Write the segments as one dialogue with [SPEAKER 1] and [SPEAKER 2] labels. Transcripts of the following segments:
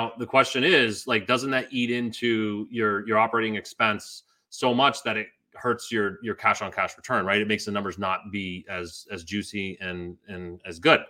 [SPEAKER 1] Now the question is like, doesn't that eat into your your operating expense so much that it hurts your your cash on cash return, right? It makes the numbers not be as as juicy and and as good.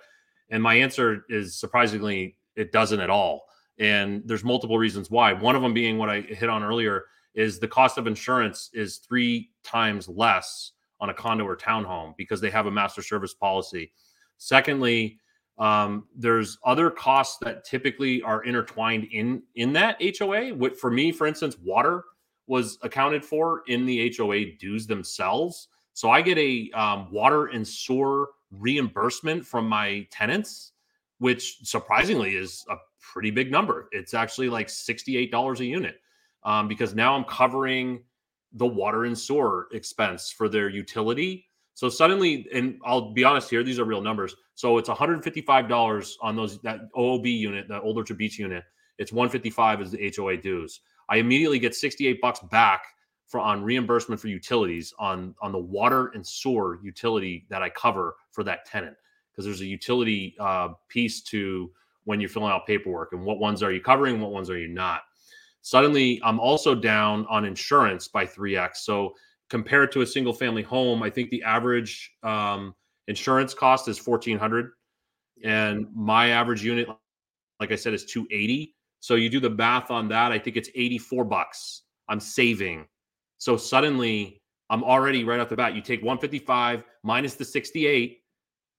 [SPEAKER 1] And my answer is surprisingly, it doesn't at all. And there's multiple reasons why. One of them being what I hit on earlier is the cost of insurance is three times less on a condo or townhome because they have a master service policy. Secondly, um, there's other costs that typically are intertwined in in that HOA. For me, for instance, water was accounted for in the HOA dues themselves. So I get a um, water and sewer reimbursement from my tenants, which surprisingly is a pretty big number. It's actually like $68 a unit um, because now I'm covering the water and sewer expense for their utility. So suddenly, and I'll be honest here, these are real numbers. So it's $155 on those that OOB unit, the Old Orchard Beach unit. It's 155 as the HOA dues. I immediately get 68 bucks back for on reimbursement for utilities on on the water and sewer utility that I cover for that tenant because there's a utility uh, piece to when you're filling out paperwork and what ones are you covering, what ones are you not. Suddenly, I'm also down on insurance by 3x. So compared to a single family home, I think the average um, insurance cost is 1400 and my average unit like I said is 280. So you do the math on that, I think it's 84 bucks. I'm saving. So suddenly I'm already right off the bat. You take 155 minus the 68.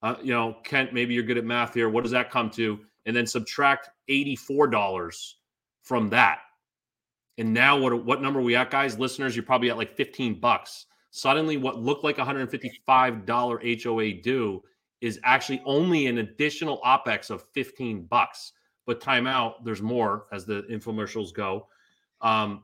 [SPEAKER 1] Uh, you know, Kent, maybe you're good at math here. What does that come to? And then subtract $84 from that. And now what what number are we at, guys? Listeners, you're probably at like 15 bucks. Suddenly, what looked like $155 HOA due is actually only an additional OPEX of 15 bucks but time out. There's more as the infomercials go. Um,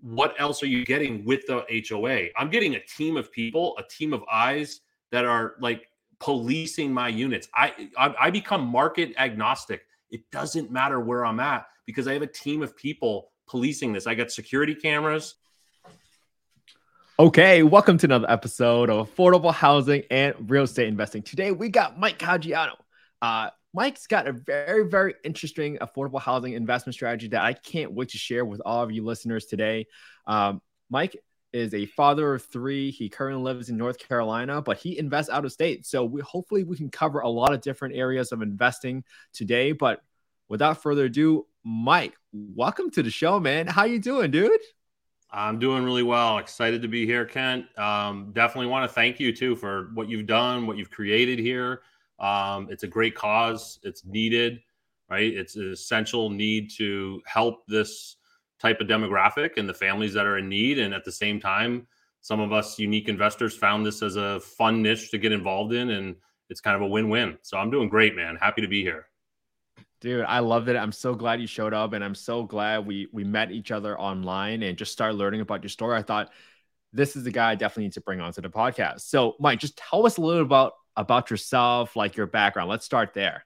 [SPEAKER 1] what else are you getting with the HOA? I'm getting a team of people, a team of eyes that are like policing my units. I, I, I become market agnostic. It doesn't matter where I'm at because I have a team of people policing this. I got security cameras.
[SPEAKER 2] Okay, welcome to another episode of Affordable Housing and Real Estate Investing. Today we got Mike Caggiano. Uh, Mike's got a very, very interesting affordable housing investment strategy that I can't wait to share with all of you listeners today. Um, Mike is a father of three. He currently lives in North Carolina, but he invests out of state. So we hopefully we can cover a lot of different areas of investing today. But without further ado, Mike, welcome to the show, man. How you doing, dude?
[SPEAKER 1] I'm doing really well. Excited to be here, Kent. Um, definitely want to thank you too for what you've done, what you've created here. Um, it's a great cause. It's needed, right? It's an essential need to help this type of demographic and the families that are in need. And at the same time, some of us unique investors found this as a fun niche to get involved in, and it's kind of a win-win. So I'm doing great, man. Happy to be here.
[SPEAKER 2] Dude, I loved it. I'm so glad you showed up, and I'm so glad we we met each other online and just started learning about your story. I thought this is the guy I definitely need to bring onto the podcast. So, Mike, just tell us a little about about yourself, like your background. Let's start there.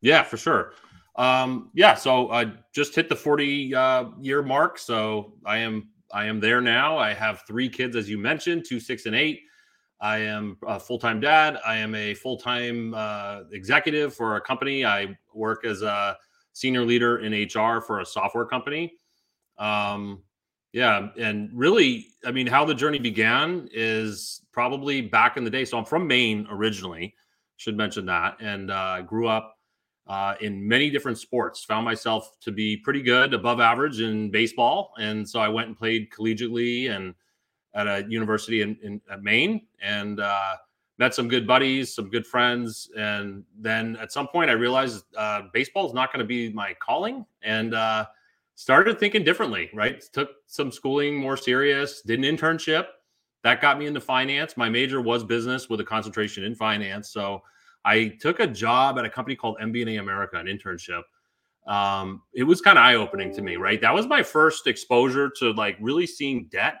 [SPEAKER 1] Yeah, for sure. Um, yeah, so I just hit the 40 uh, year mark. So I am I am there now. I have three kids, as you mentioned, two, six, and eight. I am a full time dad. I am a full time uh, executive for a company. I work as a senior leader in HR for a software company. Um, yeah, and really, I mean, how the journey began is probably back in the day. So I'm from Maine originally, should mention that, and uh, grew up uh, in many different sports. Found myself to be pretty good, above average in baseball, and so I went and played collegiately and at a university in, in Maine, and uh, met some good buddies, some good friends, and then at some point I realized uh, baseball is not going to be my calling, and uh, started thinking differently, right? Took some schooling more serious, did an internship. That got me into finance. My major was business with a concentration in finance. So I took a job at a company called MBNA America, an internship. Um, it was kind of eye opening to me, right? That was my first exposure to like really seeing debt.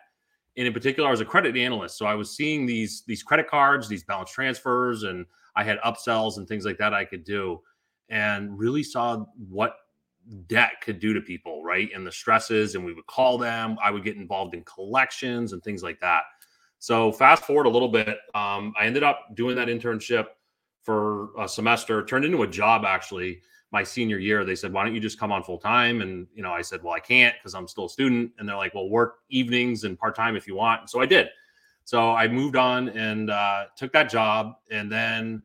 [SPEAKER 1] And in particular, I was a credit analyst. So I was seeing these these credit cards, these balance transfers, and I had upsells and things like that I could do and really saw what debt could do to people, right? And the stresses, and we would call them. I would get involved in collections and things like that. So fast forward a little bit, um, I ended up doing that internship for a semester, turned into a job actually. My senior year. They said, "Why don't you just come on full time?" And you know, I said, "Well, I can't because I'm still a student." And they're like, "Well, work evenings and part time if you want." And so I did. So I moved on and uh, took that job, and then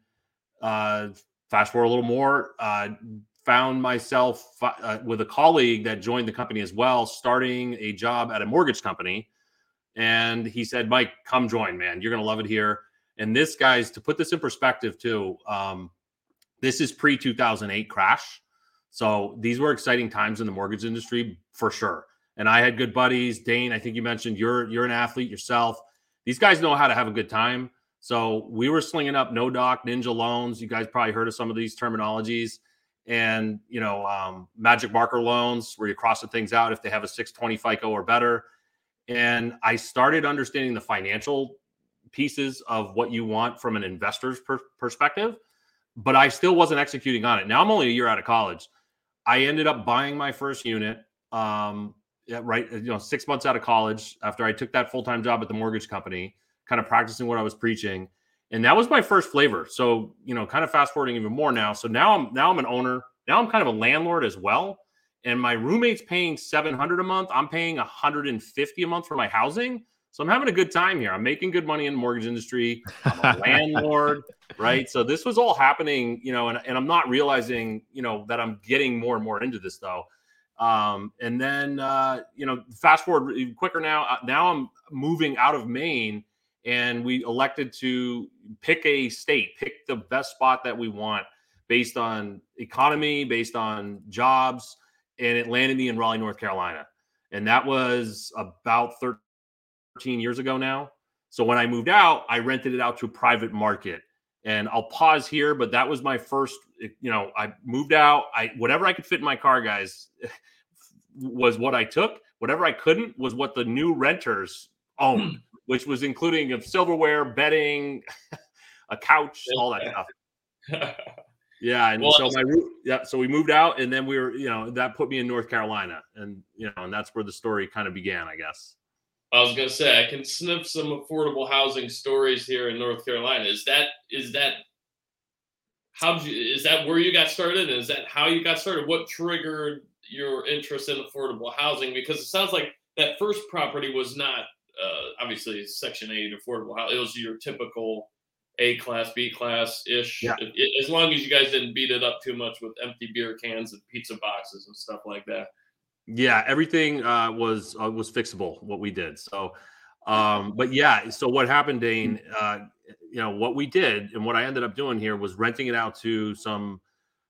[SPEAKER 1] uh, fast forward a little more, uh, found myself uh, with a colleague that joined the company as well, starting a job at a mortgage company. And he said, "Mike, come join, man. You're gonna love it here." And this guy's to put this in perspective too. Um, this is pre 2008 crash. So these were exciting times in the mortgage industry for sure. And I had good buddies. Dane, I think you mentioned you're you're an athlete yourself. These guys know how to have a good time. So we were slinging up no doc ninja loans. You guys probably heard of some of these terminologies. And you know, um, magic marker loans where you're crossing things out if they have a 620 FICO or better. And I started understanding the financial pieces of what you want from an investor's per- perspective but I still wasn't executing on it. Now I'm only a year out of college. I ended up buying my first unit, um, right, you know, six months out of college after I took that full time job at the mortgage company, kind of practicing what I was preaching, and that was my first flavor. So you know, kind of fast forwarding even more now. So now I'm now I'm an owner. Now I'm kind of a landlord as well, and my roommate's paying seven hundred a month. I'm paying 150 a month for my housing. So I'm having a good time here. I'm making good money in the mortgage industry. I'm a landlord, right? So this was all happening, you know, and, and I'm not realizing, you know, that I'm getting more and more into this though. Um, and then, uh, you know, fast forward quicker now. Uh, now I'm moving out of Maine, and we elected to pick a state, pick the best spot that we want based on economy, based on jobs, and it landed me in Raleigh, North Carolina. And that was about 13 13 years ago now. So when I moved out, I rented it out to a private market. And I'll pause here, but that was my first, you know, I moved out. I whatever I could fit in my car, guys, was what I took. Whatever I couldn't was what the new renters owned, hmm. which was including of silverware, bedding, a couch, all that stuff. Yeah, and well, so my yeah, so we moved out, and then we were, you know, that put me in North Carolina, and you know, and that's where the story kind of began, I guess.
[SPEAKER 3] I was gonna say I can sniff some affordable housing stories here in North Carolina. Is that is that how did you is that where you got started? And is that how you got started? What triggered your interest in affordable housing? Because it sounds like that first property was not uh, obviously Section Eight affordable housing. It was your typical A class, B class ish. Yeah. As long as you guys didn't beat it up too much with empty beer cans and pizza boxes and stuff like that.
[SPEAKER 1] Yeah, everything uh, was uh, was fixable. What we did. So, um, but yeah. So what happened, Dane? Uh, you know what we did, and what I ended up doing here was renting it out to some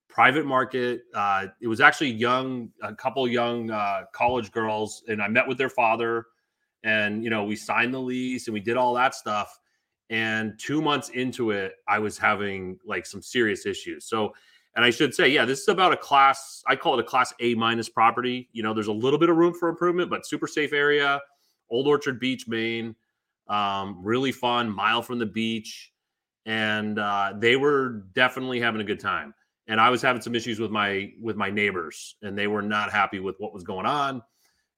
[SPEAKER 1] private market. Uh, it was actually young, a couple young uh, college girls, and I met with their father, and you know we signed the lease and we did all that stuff. And two months into it, I was having like some serious issues. So and I should say, yeah, this is about a class, I call it a class A minus property. You know, there's a little bit of room for improvement, but super safe area, Old Orchard Beach, Maine. Um, really fun, mile from the beach. And uh, they were definitely having a good time. And I was having some issues with my with my neighbors, and they were not happy with what was going on.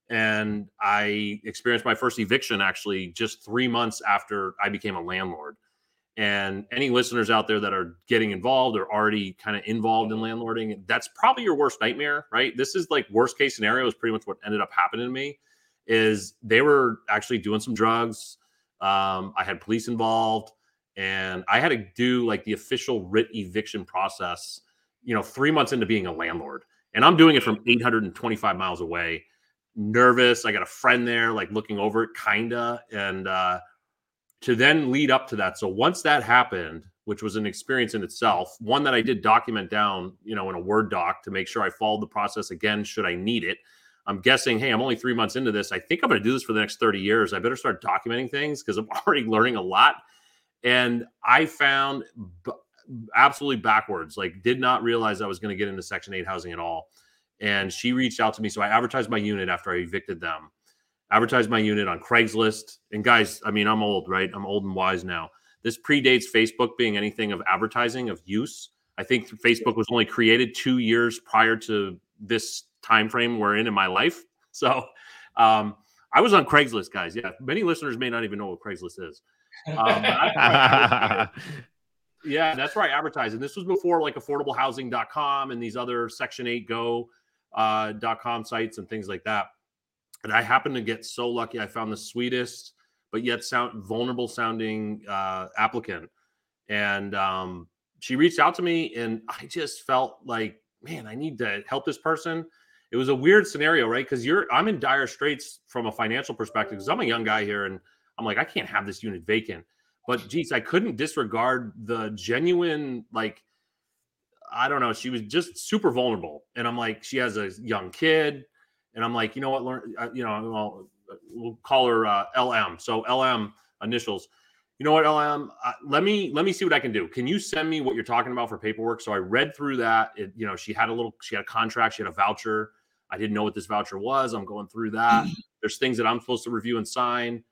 [SPEAKER 1] And I experienced my first eviction actually just three months after I became a landlord. And any listeners out there that are getting involved or already kind of involved in landlording, that's probably your worst nightmare, right? This is like worst case scenario is pretty much what ended up happening to me. Is they were actually doing some drugs. Um, I had police involved, and I had to do like the official writ eviction process. You know, three months into being a landlord, and I'm doing it from 825 miles away. Nervous. I got a friend there, like looking over it, kinda, and uh, to then lead up to that. So once that happened, which was an experience in itself, one that I did document down, you know, in a Word doc to make sure I followed the process again, should I need it. I'm guessing, hey, I'm only three months into this. I think I'm going to do this for the next 30 years. I better start documenting things because I'm already learning a lot. And I found b- absolutely backwards, like, did not realize I was going to get into Section 8 housing at all. And she reached out to me. So I advertised my unit after I evicted them advertise my unit on Craigslist. And guys, I mean, I'm old, right? I'm old and wise now. This predates Facebook being anything of advertising of use. I think Facebook was only created two years prior to this time frame we're in in my life. So um, I was on Craigslist, guys. Yeah, many listeners may not even know what Craigslist is. Um, Yeah, that's right. And This was before like affordablehousing.com and these other Section 8 Go uh, .com sites and things like that. And I happened to get so lucky. I found the sweetest, but yet sound vulnerable sounding uh, applicant, and um, she reached out to me, and I just felt like, man, I need to help this person. It was a weird scenario, right? Because you're, I'm in dire straits from a financial perspective because I'm a young guy here, and I'm like, I can't have this unit vacant. But geez, I couldn't disregard the genuine like I don't know. She was just super vulnerable, and I'm like, she has a young kid, and I'm like, you know what, learn, uh, you know, well, we'll call her uh, LM. So LM initials. You know what, LM? Uh, let me let me see what I can do. Can you send me what you're talking about for paperwork? So I read through that. It, you know, she had a little, she had a contract, she had a voucher. I didn't know what this voucher was. I'm going through that. There's things that I'm supposed to review and sign.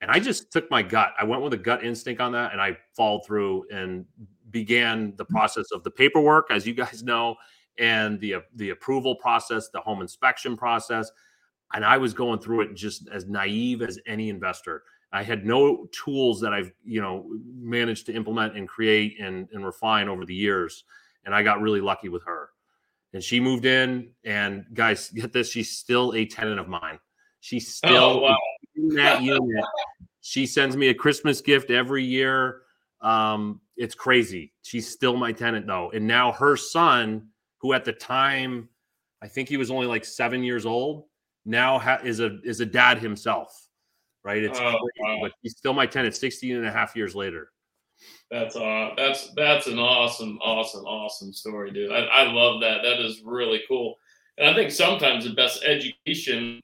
[SPEAKER 1] And I just took my gut. I went with a gut instinct on that and I followed through and began the process of the paperwork, as you guys know, and the the approval process, the home inspection process. And I was going through it just as naive as any investor. I had no tools that I've you know managed to implement and create and, and refine over the years. And I got really lucky with her. And she moved in, and guys, get this, she's still a tenant of mine. She's still oh, wow. in that unit. She sends me a Christmas gift every year. Um, it's crazy. She's still my tenant though. And now her son, who at the time, I think he was only like seven years old, now ha- is a is a dad himself. Right. It's oh, wow. but he's still my tenant 16 and a half years later.
[SPEAKER 3] That's uh that's that's an awesome, awesome, awesome story, dude. I, I love that. That is really cool. And I think sometimes the best education,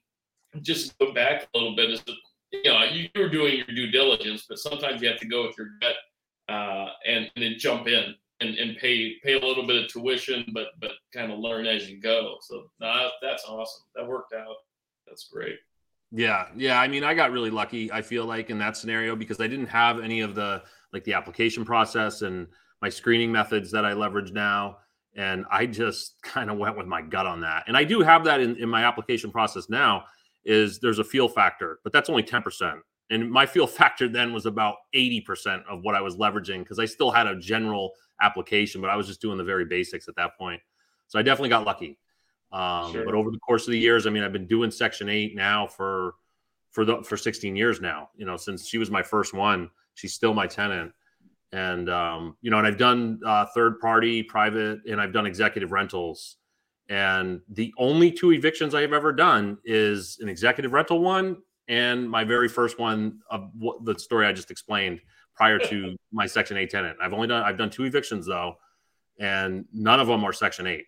[SPEAKER 3] just go back a little bit, is you know, you were doing your due diligence, but sometimes you have to go with your gut uh, and, and then jump in and, and pay pay a little bit of tuition, but but kind of learn as you go. So nah, that's awesome. That worked out. That's great.
[SPEAKER 1] Yeah, yeah. I mean, I got really lucky. I feel like in that scenario because I didn't have any of the like the application process and my screening methods that I leverage now. And I just kind of went with my gut on that. And I do have that in, in my application process now. Is there's a feel factor, but that's only 10% and my feel factor then was about 80% of what I was leveraging because I still had a general application, but I was just doing the very basics at that point. So I definitely got lucky. Um, sure. But over the course of the years, I mean, I've been doing Section Eight now for for the for 16 years now. You know, since she was my first one, she's still my tenant. And um, you know, and I've done uh, third party, private, and I've done executive rentals. And the only two evictions I have ever done is an executive rental one and my very first one of what the story I just explained prior to my Section 8 tenant. I've only done I've done two evictions though, and none of them are Section 8.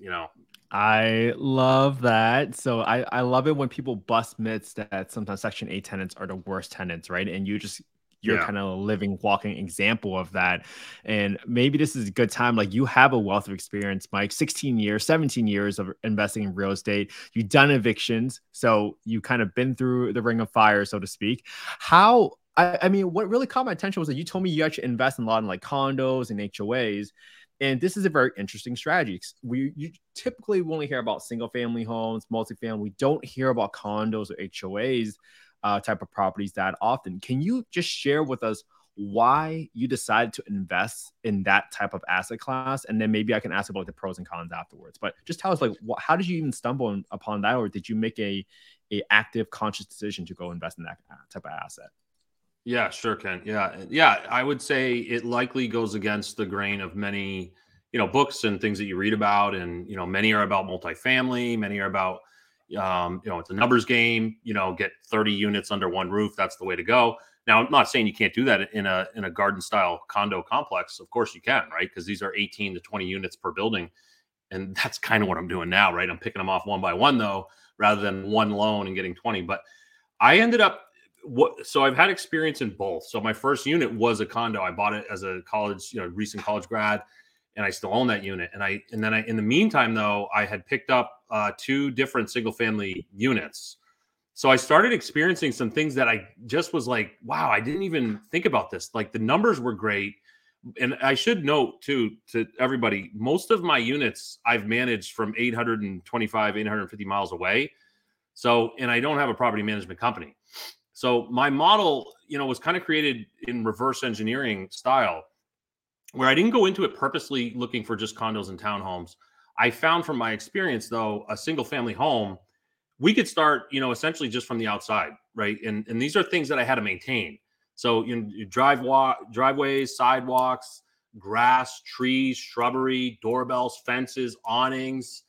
[SPEAKER 1] You know.
[SPEAKER 2] I love that. So I, I love it when people bust myths that sometimes Section 8 tenants are the worst tenants, right? And you just you're yeah. kind of a living, walking example of that. And maybe this is a good time. Like you have a wealth of experience, Mike, 16 years, 17 years of investing in real estate. You've done evictions. So you kind of been through the ring of fire, so to speak. How I, I mean, what really caught my attention was that you told me you actually invest in a lot in like condos and HOAs. And this is a very interesting strategy. We you typically only hear about single family homes, multifamily. We don't hear about condos or HOAs uh, type of properties that often. Can you just share with us why you decided to invest in that type of asset class? And then maybe I can ask about the pros and cons afterwards. But just tell us, like, what, how did you even stumble upon that, or did you make a a active, conscious decision to go invest in that uh, type of asset?
[SPEAKER 1] Yeah, sure, Kent. Yeah, yeah. I would say it likely goes against the grain of many, you know, books and things that you read about, and you know, many are about multifamily, many are about um, you know, it's a numbers game. You know, get 30 units under one roof. That's the way to go. Now, I'm not saying you can't do that in a in a garden style condo complex. Of course, you can, right? Because these are 18 to 20 units per building, and that's kind of what I'm doing now, right? I'm picking them off one by one though, rather than one loan and getting 20. But I ended up what so I've had experience in both. So my first unit was a condo. I bought it as a college, you know, recent college grad and I still own that unit. And I and then I in the meantime though I had picked up uh, two different single family units. So I started experiencing some things that I just was like, wow, I didn't even think about this. Like the numbers were great. And I should note too to everybody, most of my units I've managed from 825, 850 miles away. So, and I don't have a property management company. So my model, you know, was kind of created in reverse engineering style where I didn't go into it purposely looking for just condos and townhomes. I found from my experience though, a single family home, we could start, you know, essentially just from the outside, right? And and these are things that I had to maintain. So you, know, you drive walk, driveways, sidewalks, grass, trees, shrubbery, doorbells, fences, awnings,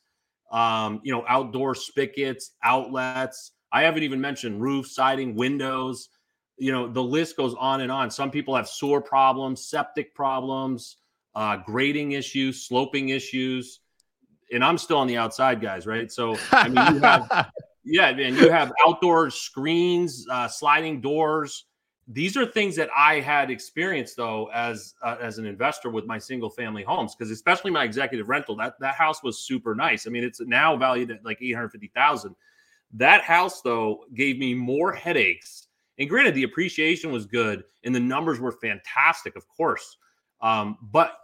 [SPEAKER 1] um, you know, outdoor spigots, outlets. I haven't even mentioned roof, siding, windows. You know, the list goes on and on. Some people have sewer problems, septic problems, uh, grading issues, sloping issues and I'm still on the outside, guys, right? So I mean, you have, yeah, man, you have outdoor screens, uh, sliding doors. These are things that I had experienced though as uh, as an investor with my single family homes, because especially my executive rental, that that house was super nice. I mean, it's now valued at like eight hundred fifty thousand. That house though gave me more headaches. And granted, the appreciation was good and the numbers were fantastic, of course. Um, but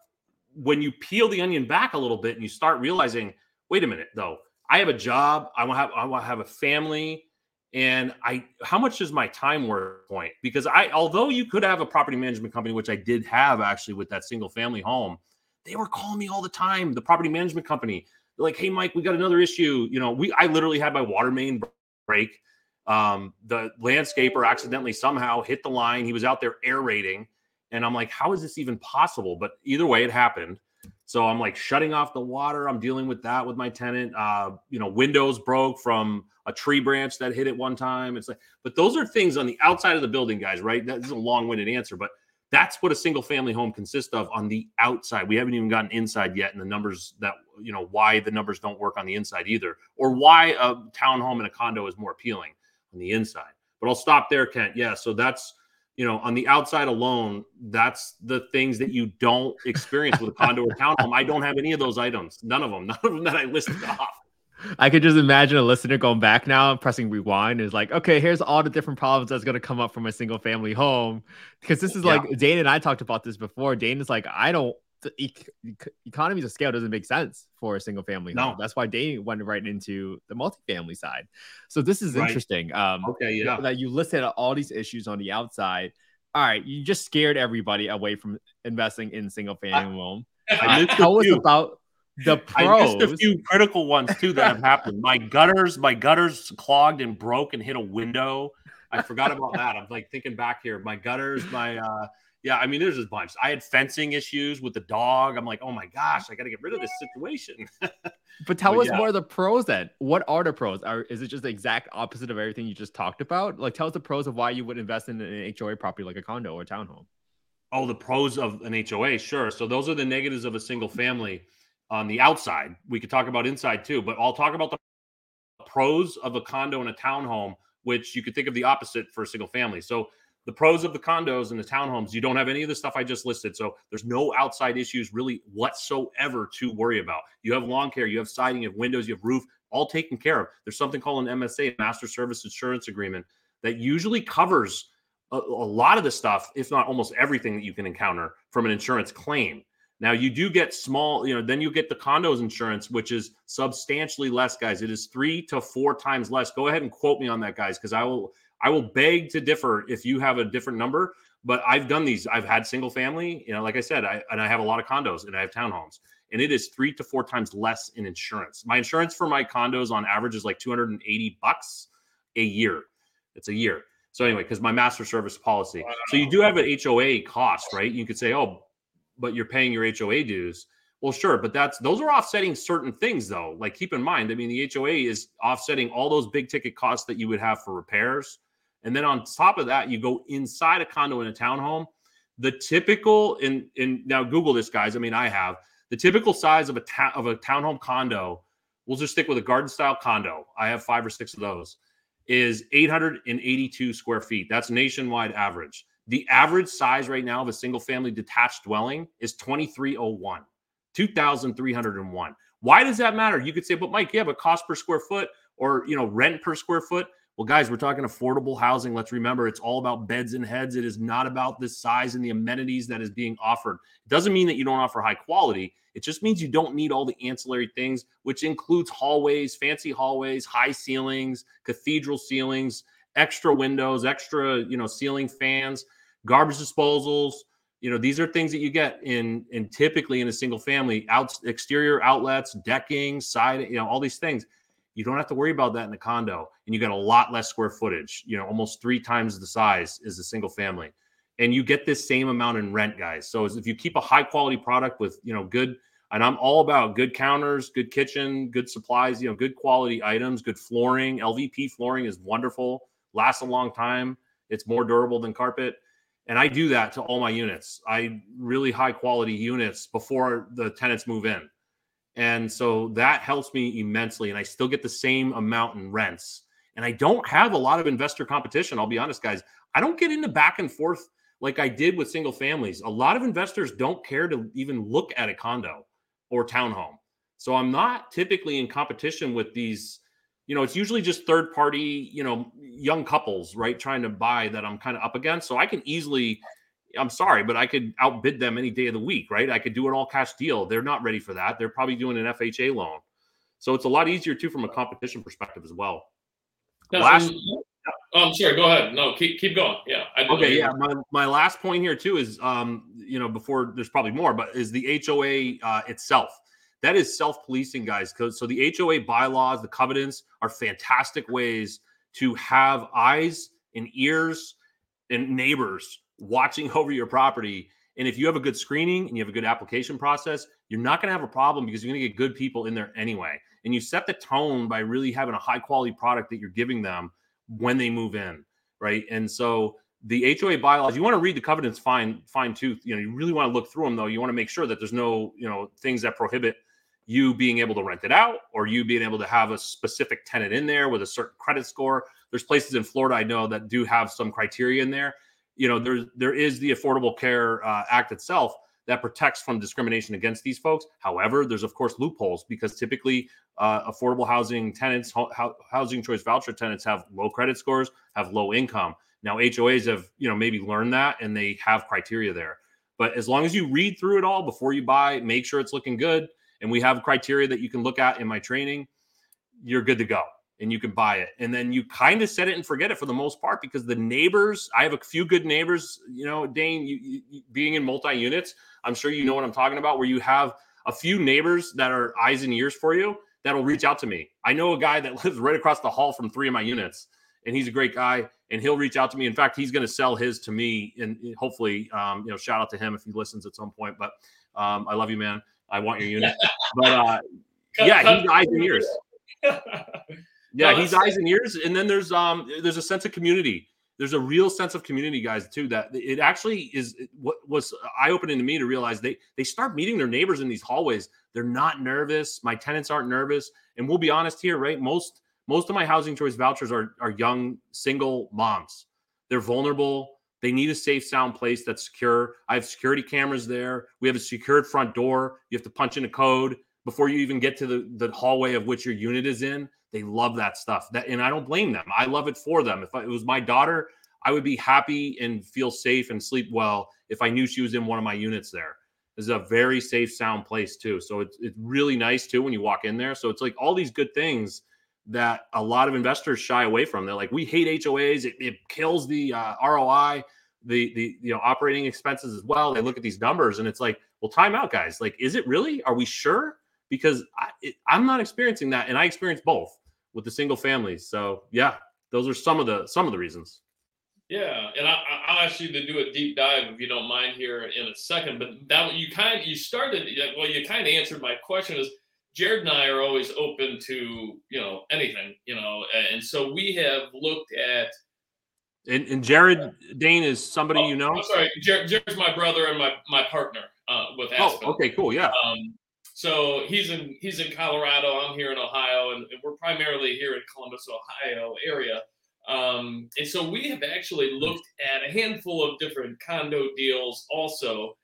[SPEAKER 1] when you peel the onion back a little bit and you start realizing, wait a minute, though, I have a job, I want to have I want to have a family, and I how much is my time worth point? Because I although you could have a property management company, which I did have actually with that single family home, they were calling me all the time. The property management company, they're like, hey Mike, we got another issue. You know, we I literally had my water main break. Um, the landscaper accidentally somehow hit the line. He was out there aerating and I'm like, how is this even possible? But either way, it happened. So I'm like shutting off the water. I'm dealing with that with my tenant. Uh, you know, windows broke from a tree branch that hit it one time. It's like, but those are things on the outside of the building, guys, right? That is a long-winded answer, but that's what a single family home consists of on the outside. We haven't even gotten inside yet, and the numbers that you know why the numbers don't work on the inside either, or why a townhome and a condo is more appealing on the inside. But I'll stop there, Kent. Yeah, so that's you know, on the outside alone, that's the things that you don't experience with a condo or townhome. I don't have any of those items. None of them. None of them that I listed off.
[SPEAKER 2] I could just imagine a listener going back now and pressing rewind is like, okay, here's all the different problems that's going to come up from a single family home. Because this is yeah. like Dane and I talked about this before. Dane is like, I don't, the economies of scale doesn't make sense for a single family no. home. That's why they went right into the multifamily side. So this is right. interesting. Um,
[SPEAKER 1] okay, yeah.
[SPEAKER 2] That you listed all these issues on the outside. All right, you just scared everybody away from investing in single family home. I, I tell us about the pros.
[SPEAKER 1] I missed a few critical ones too that have happened. My gutters, my gutters clogged and broke and hit a window. I forgot about that. I'm like thinking back here. My gutters, my uh yeah, I mean, there's a bunch. I had fencing issues with the dog. I'm like, oh my gosh, I got to get rid of this situation.
[SPEAKER 2] but tell but us yeah. more of the pros then. What are the pros? Are is it just the exact opposite of everything you just talked about? Like, tell us the pros of why you would invest in an HOA property like a condo or a townhome.
[SPEAKER 1] Oh, the pros of an HOA, sure. So those are the negatives of a single family on the outside. We could talk about inside too, but I'll talk about the pros of a condo and a townhome, which you could think of the opposite for a single family. So the pros of the condos and the townhomes, you don't have any of the stuff I just listed. So there's no outside issues really whatsoever to worry about. You have lawn care, you have siding, you have windows, you have roof, all taken care of. There's something called an MSA, Master Service Insurance Agreement, that usually covers a, a lot of the stuff, if not almost everything that you can encounter from an insurance claim. Now you do get small, you know, then you get the condos insurance, which is substantially less, guys. It is three to four times less. Go ahead and quote me on that, guys, because I will I will beg to differ if you have a different number. But I've done these. I've had single family, you know, like I said, I and I have a lot of condos and I have townhomes, and it is three to four times less in insurance. My insurance for my condos on average is like 280 bucks a year. It's a year. So anyway, because my master service policy. So you do have an HOA cost, right? You could say, oh, but you're paying your HOA dues. Well, sure, but that's those are offsetting certain things though. Like keep in mind, I mean, the HOA is offsetting all those big ticket costs that you would have for repairs, and then on top of that, you go inside a condo in a townhome. The typical in in now Google this, guys. I mean, I have the typical size of a ta- of a townhome condo. We'll just stick with a garden style condo. I have five or six of those. Is 882 square feet. That's nationwide average. The average size right now of a single family detached dwelling is 2301, 2301. Why does that matter? You could say, but Mike, yeah, but cost per square foot or you know rent per square foot well, guys, we're talking affordable housing. Let's remember it's all about beds and heads. It is not about the size and the amenities that is being offered. It doesn't mean that you don't offer high quality. It just means you don't need all the ancillary things, which includes hallways, fancy hallways, high ceilings, cathedral ceilings, extra windows, extra, you know, ceiling fans, garbage disposals, You know, these are things that you get in in typically in a single family out exterior outlets, decking, side, you know, all these things. You don't have to worry about that in a condo, and you get a lot less square footage. You know, almost three times the size is a single family, and you get this same amount in rent, guys. So if you keep a high quality product with you know good, and I'm all about good counters, good kitchen, good supplies, you know, good quality items, good flooring. LVP flooring is wonderful, lasts a long time. It's more durable than carpet. And I do that to all my units. I really high quality units before the tenants move in. And so that helps me immensely. And I still get the same amount in rents. And I don't have a lot of investor competition. I'll be honest, guys. I don't get into back and forth like I did with single families. A lot of investors don't care to even look at a condo or townhome. So I'm not typically in competition with these, you know, it's usually just third party, you know, young couples, right, trying to buy that I'm kind of up against. So I can easily I'm sorry, but I could outbid them any day of the week, right? I could do an all cash deal. They're not ready for that. They're probably doing an FHA loan. So it's a lot easier too from a competition perspective as well.
[SPEAKER 3] Last, oh, I'm sorry. Go ahead. No, keep keep going. Yeah.
[SPEAKER 1] okay. Yeah. My, my last point here too is, um, you know, before there's probably more, but is the HOA uh, itself. That is self policing, guys. So the HOA bylaws, the covenants are fantastic ways to have eyes and ears and neighbors watching over your property. And if you have a good screening and you have a good application process, you're not going to have a problem because you're going to get good people in there anyway. And you set the tone by really having a high quality product that you're giving them when they move in, right? And so the HOA bylaws, you want to read the covenants fine fine tooth. You know, you really want to look through them though. You want to make sure that there's no, you know, things that prohibit you being able to rent it out or you being able to have a specific tenant in there with a certain credit score. There's places in Florida I know that do have some criteria in there you know there there is the Affordable Care uh, Act itself that protects from discrimination against these folks. However, there's of course loopholes because typically uh, affordable housing tenants, ho- housing choice voucher tenants have low credit scores, have low income. Now HOAs have you know maybe learned that and they have criteria there. But as long as you read through it all before you buy, make sure it's looking good, and we have criteria that you can look at in my training, you're good to go and you can buy it. And then you kind of set it and forget it for the most part because the neighbors, I have a few good neighbors, you know, Dane, you, you, being in multi units, I'm sure you know what I'm talking about, where you have a few neighbors that are eyes and ears for you that'll reach out to me. I know a guy that lives right across the hall from three of my units, and he's a great guy, and he'll reach out to me. In fact, he's going to sell his to me, and hopefully, um, you know, shout out to him if he listens at some point. But um, I love you, man. I want your unit. But uh, yeah, he's eyes and ears. Yeah, no, he's eyes and ears, and then there's um there's a sense of community. There's a real sense of community, guys, too. That it actually is what was eye opening to me to realize they they start meeting their neighbors in these hallways. They're not nervous. My tenants aren't nervous, and we'll be honest here, right? Most most of my housing choice vouchers are are young single moms. They're vulnerable. They need a safe, sound place that's secure. I have security cameras there. We have a secured front door. You have to punch in a code before you even get to the, the hallway of which your unit is in. They love that stuff. That and I don't blame them. I love it for them. If it was my daughter, I would be happy and feel safe and sleep well if I knew she was in one of my units there. This is a very safe, sound place too. So it's it's really nice too when you walk in there. So it's like all these good things that a lot of investors shy away from. They're like, we hate HOAs. It, it kills the uh, ROI, the the you know operating expenses as well. They look at these numbers and it's like, well, time out, guys. Like, is it really? Are we sure? Because I, it, I'm not experiencing that, and I experience both with the single families. So yeah, those are some of the some of the reasons.
[SPEAKER 3] Yeah, and I, will ask you to do a deep dive if you don't mind here in a second. But that you kind of, you started well, you kind of answered my question. Is Jared and I are always open to you know anything, you know, and so we have looked at.
[SPEAKER 1] And, and Jared Dane is somebody
[SPEAKER 3] oh,
[SPEAKER 1] you know.
[SPEAKER 3] I'm sorry, Jared, Jared's my brother and my my partner uh, with
[SPEAKER 1] oh, Aspen. Oh, okay, cool, yeah.
[SPEAKER 3] Um, so he's in he's in Colorado. I'm here in Ohio, and, and we're primarily here in Columbus, Ohio area. Um, and so we have actually looked at a handful of different condo deals also.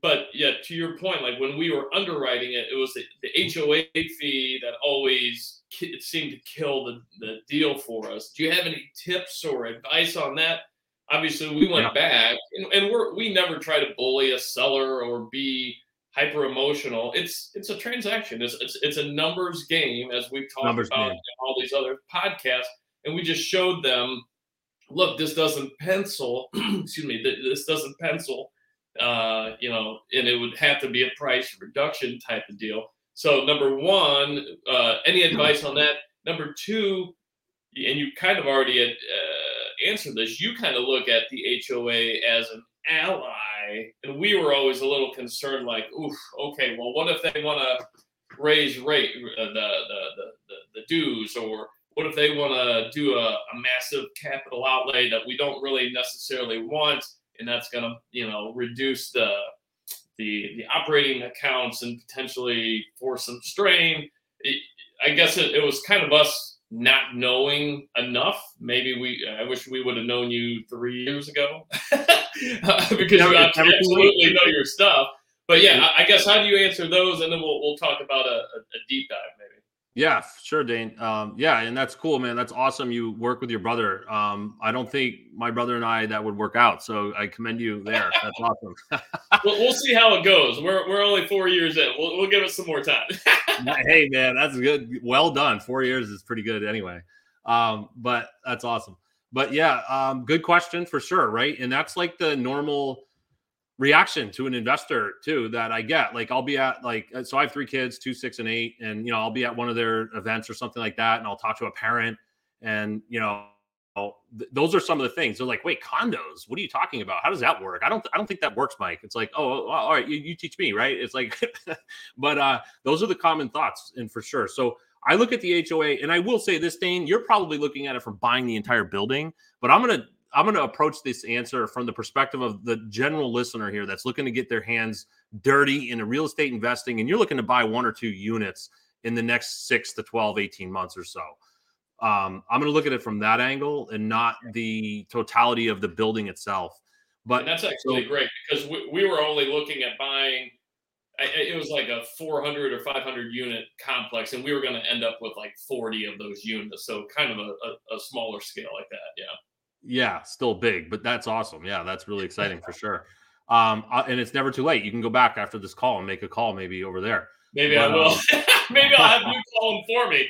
[SPEAKER 3] But yeah, to your point, like when we were underwriting it, it was the, the HOA fee that always it seemed to kill the, the deal for us. Do you have any tips or advice on that? Obviously, we went yeah. back, and, and we're we never try to bully a seller or be hyper emotional. It's it's a transaction. It's, it's it's a numbers game, as we've talked numbers about game. in all these other podcasts. And we just showed them, look, this doesn't pencil. excuse me, this doesn't pencil. uh, you know, and it would have to be a price reduction type of deal. So number one, uh, any advice on that? Number two, and you kind of already had, uh, answered this. You kind of look at the HOA as an ally, and we were always a little concerned, like, oof, okay, well, what if they want to raise rate uh, the, the, the the dues, or what if they want to do a, a massive capital outlay that we don't really necessarily want, and that's going to you know reduce the the the operating accounts and potentially force some strain. It, I guess it, it was kind of us not knowing enough. Maybe we, I wish we would have known you three years ago because you absolutely know your stuff. But yeah, I, guess how do you answer those, and then we'll we'll talk about a, a, a deep dive maybe.
[SPEAKER 1] Yeah, sure, Dane. Um, yeah, and that's cool, man. That's awesome. You work with your brother. Um, I don't think my brother and I that would work out, so I commend you there. That's awesome.
[SPEAKER 3] we'll, we'll, see how it goes. We're we're only four years in. We'll we'll give it some more time.
[SPEAKER 1] hey, man, that's good. Well done. Four years is pretty good, anyway. Um, but that's awesome. But yeah, um, good question for sure, right? And that's like the normal reaction to an investor too that I get. Like I'll be at like uh, so I have three kids, two, six, and eight, and you know I'll be at one of their events or something like that, and I'll talk to a parent, and you know th- those are some of the things. They're like, wait, condos? What are you talking about? How does that work? I don't I don't think that works, Mike. It's like, oh, all right, you, you teach me, right? It's like, but uh, those are the common thoughts, and for sure. So. I look at the HOA, and I will say this, Dane. You're probably looking at it from buying the entire building, but I'm going to I'm to approach this answer from the perspective of the general listener here that's looking to get their hands dirty into real estate investing and you're looking to buy one or two units in the next 6 to 12 18 months or so. Um, I'm going to look at it from that angle and not the totality of the building itself. But
[SPEAKER 3] and that's actually so, great because we, we were only looking at buying it was like a 400 or 500 unit complex and we were going to end up with like 40 of those units so kind of a, a, a smaller scale like that yeah
[SPEAKER 1] yeah, still big, but that's awesome. Yeah, that's really exciting for sure. Um, uh, and it's never too late. You can go back after this call and make a call, maybe over there.
[SPEAKER 3] Maybe but, I will. Um, maybe I'll have you call them for me.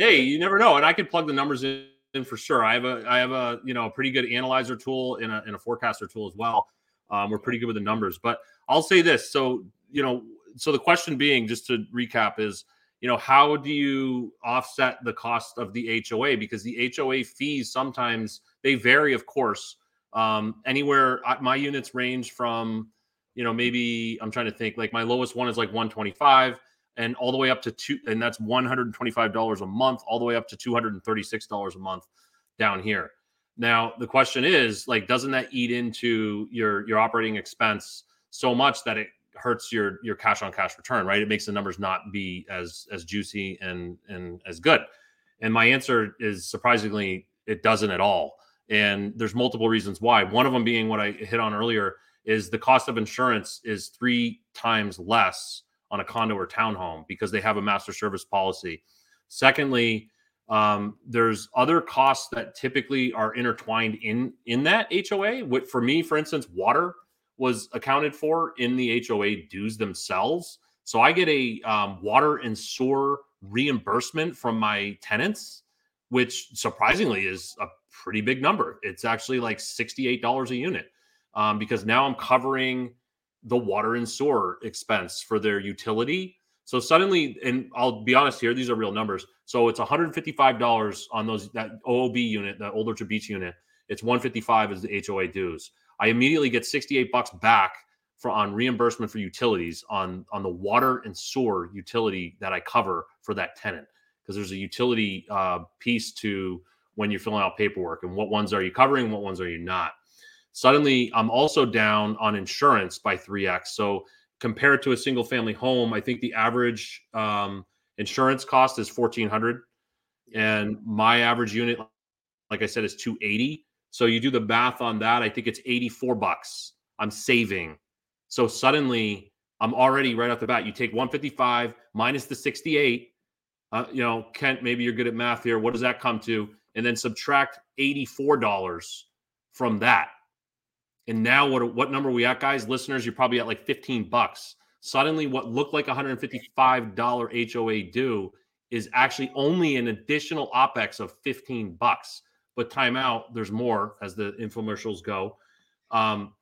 [SPEAKER 1] hey, you never know, and I could plug the numbers in, in, for sure. I have a, I have a, you know, a pretty good analyzer tool and a, and a forecaster tool as well. Um, we're pretty good with the numbers, but I'll say this. So, you know, so the question being, just to recap, is you know how do you offset the cost of the HOA because the HOA fees sometimes they vary of course um, anywhere my units range from you know maybe I'm trying to think like my lowest one is like 125 and all the way up to two and that's $125 a month all the way up to $236 a month down here now the question is like doesn't that eat into your your operating expense so much that it hurts your your cash on cash return, right? It makes the numbers not be as as juicy and and as good. And my answer is surprisingly, it doesn't at all. And there's multiple reasons why. One of them being what I hit on earlier is the cost of insurance is three times less on a condo or townhome because they have a master service policy. Secondly, um, there's other costs that typically are intertwined in in that HOA. For me, for instance, water was accounted for in the HOA dues themselves. So I get a um, water and sewer reimbursement from my tenants, which surprisingly is a pretty big number. It's actually like $68 a unit um, because now I'm covering the water and sewer expense for their utility. So suddenly, and I'll be honest here, these are real numbers. So it's $155 on those that OOB unit, the Old Orchard Beach unit. It's 155 is the HOA dues. I immediately get 68 bucks back for on reimbursement for utilities on on the water and sewer utility that I cover for that tenant because there's a utility uh, piece to when you're filling out paperwork and what ones are you covering, what ones are you not. Suddenly, I'm also down on insurance by 3x. So compared to a single family home, I think the average um, insurance cost is 1400 and my average unit like I said is 280 so you do the math on that. I think it's 84 bucks I'm saving. So suddenly I'm already right off the bat. You take 155 minus the 68. Uh, you know, Kent, maybe you're good at math here. What does that come to? And then subtract $84 from that. And now what what number we at, guys? Listeners, you're probably at like 15 bucks. Suddenly, what looked like $155 HOA due is actually only an additional OPEX of 15 bucks but timeout, there's more as the infomercials go. Um,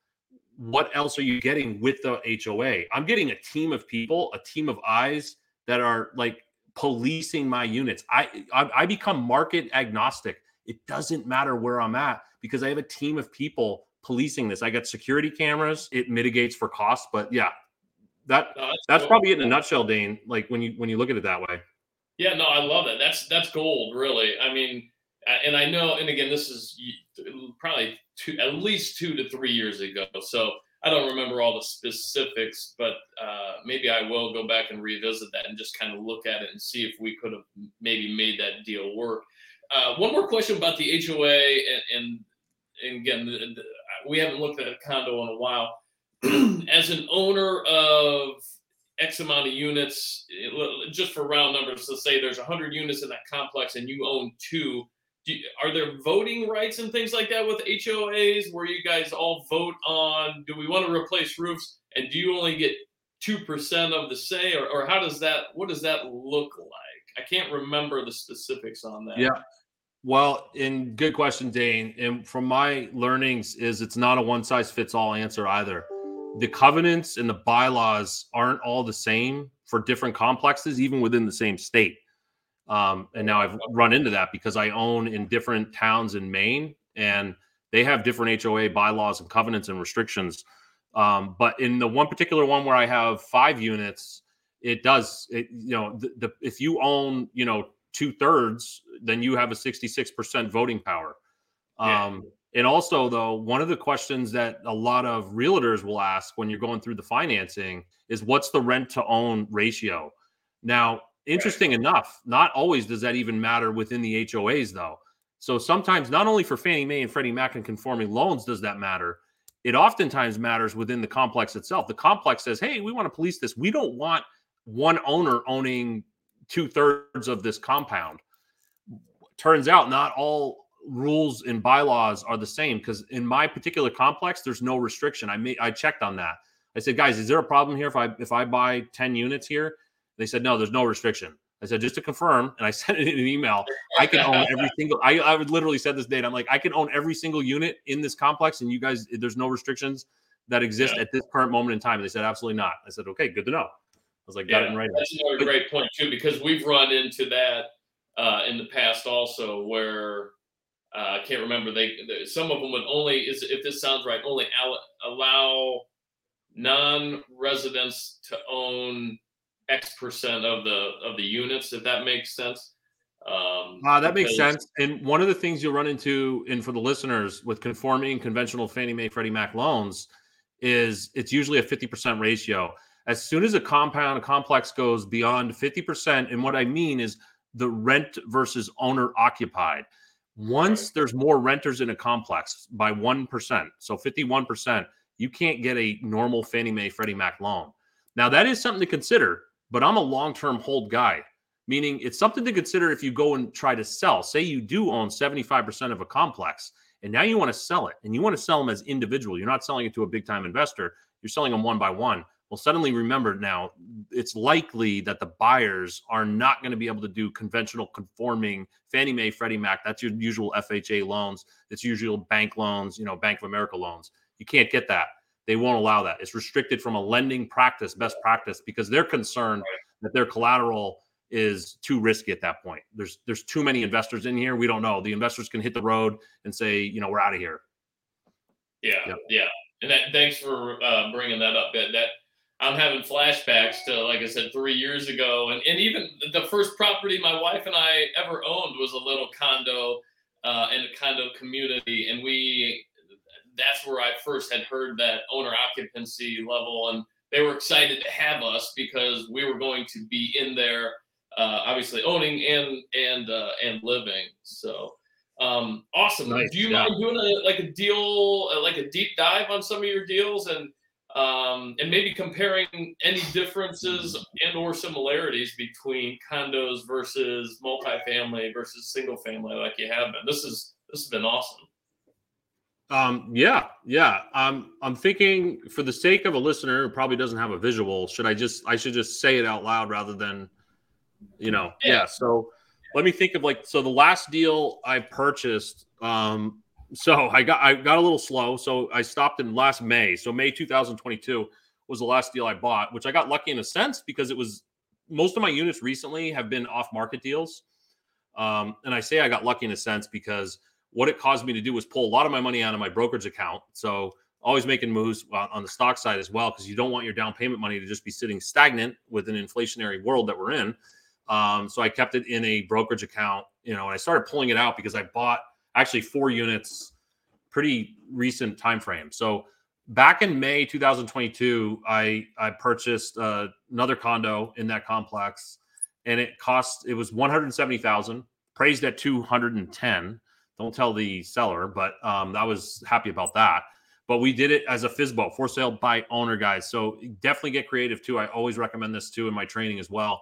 [SPEAKER 1] what else are you getting with the HOA? I'm getting a team of people, a team of eyes that are like policing my units. I, I, I become market agnostic. It doesn't matter where I'm at because I have a team of people policing this. I got security cameras. It mitigates for cost, but yeah, that no, that's, that's probably it in a nutshell, Dane. Like when you when you look at it that way.
[SPEAKER 3] Yeah, no, I love it. That's that's gold, really. I mean, and I know, and again, this is probably two, at least two to three years ago. So I don't remember all the specifics, but uh, maybe I will go back and revisit that and just kind of look at it and see if we could have maybe made that deal work. Uh, one more question about the HOA, and, and, and again, we haven't looked at a condo in a while. As an owner of X amount of units, just for round numbers, let's say there's 100 units in that complex and you own two you, are there voting rights and things like that with HOAs where you guys all vote on do we want to replace roofs and do you only get 2% of the say or, or how does that what does that look like? I can't remember the specifics on that.
[SPEAKER 1] Yeah. Well, in good question, Dane. And from my learnings, is it's not a one size fits all answer either. The covenants and the bylaws aren't all the same for different complexes, even within the same state. Um, and now I've run into that because I own in different towns in Maine and they have different HOA bylaws and covenants and restrictions. Um, but in the one particular one where I have five units, it does, it, you know, the, the if you own, you know, two thirds, then you have a 66% voting power. Um, yeah. And also, though, one of the questions that a lot of realtors will ask when you're going through the financing is what's the rent to own ratio? Now, Interesting right. enough, not always does that even matter within the HOAs, though. So sometimes, not only for Fannie Mae and Freddie Mac and conforming loans does that matter, it oftentimes matters within the complex itself. The complex says, hey, we want to police this. We don't want one owner owning two thirds of this compound. Turns out, not all rules and bylaws are the same because in my particular complex, there's no restriction. I made I checked on that. I said, guys, is there a problem here if I if I buy 10 units here? They said, no, there's no restriction. I said, just to confirm, and I sent it in an email. I can own every single. I, I would literally said this date. I'm like, I can own every single unit in this complex, and you guys, there's no restrictions that exist yeah. at this current moment in time. And they said, absolutely not. I said, okay, good to know. I was like, got yeah, it in writing.
[SPEAKER 3] That's another great point too, because we've run into that uh, in the past also, where uh, I can't remember. They, they, some of them would only is if this sounds right, only allow non-residents to own X percent of the of the units, if that makes sense.
[SPEAKER 1] Um, uh, that makes sense. And one of the things you'll run into, and for the listeners, with conforming conventional Fannie Mae, Freddie Mac loans, is it's usually a 50% ratio. As soon as a compound, a complex goes beyond 50%, and what I mean is the rent versus owner occupied. Once there's more renters in a complex by 1%, so 51%, you can't get a normal Fannie Mae, Freddie Mac loan. Now, that is something to consider but I'm a long term hold guy, meaning it's something to consider if you go and try to sell. Say you do own 75% of a complex and now you want to sell it and you want to sell them as individual. You're not selling it to a big time investor, you're selling them one by one. Well, suddenly remember now, it's likely that the buyers are not going to be able to do conventional conforming Fannie Mae, Freddie Mac. That's your usual FHA loans. It's usual bank loans, you know, Bank of America loans. You can't get that. They won't allow that. It's restricted from a lending practice, best practice, because they're concerned that their collateral is too risky at that point. There's there's too many investors in here. We don't know. The investors can hit the road and say, you know, we're out of here.
[SPEAKER 3] Yeah, yep. yeah. And that thanks for uh, bringing that up. That, that I'm having flashbacks to, like I said, three years ago, and and even the first property my wife and I ever owned was a little condo uh, in a condo community, and we that's where I first had heard that owner occupancy level, and they were excited to have us because we were going to be in there, uh, obviously owning and and uh, and living. So um, awesome. Nice. Do you yeah. mind doing a like a deal, like a deep dive on some of your deals and? Um, and maybe comparing any differences and or similarities between condos versus multifamily versus single family like you have been. This is this has been awesome.
[SPEAKER 1] Um, yeah, yeah. Um, I'm thinking for the sake of a listener who probably doesn't have a visual, should I just I should just say it out loud rather than you know, yeah. yeah so let me think of like so the last deal I purchased, um, so I got I got a little slow. So I stopped in last May. So May 2022 was the last deal I bought, which I got lucky in a sense because it was most of my units recently have been off market deals. Um, and I say I got lucky in a sense because what it caused me to do was pull a lot of my money out of my brokerage account. So always making moves on the stock side as well because you don't want your down payment money to just be sitting stagnant with an inflationary world that we're in. Um, so I kept it in a brokerage account, you know, and I started pulling it out because I bought actually four units pretty recent time frame. So back in May 2022, I I purchased uh, another condo in that complex, and it cost it was 170,000, praised at 210. Don't tell the seller, but um, I was happy about that. But we did it as a FSBO, for sale by owner, guys. So definitely get creative too. I always recommend this too in my training as well.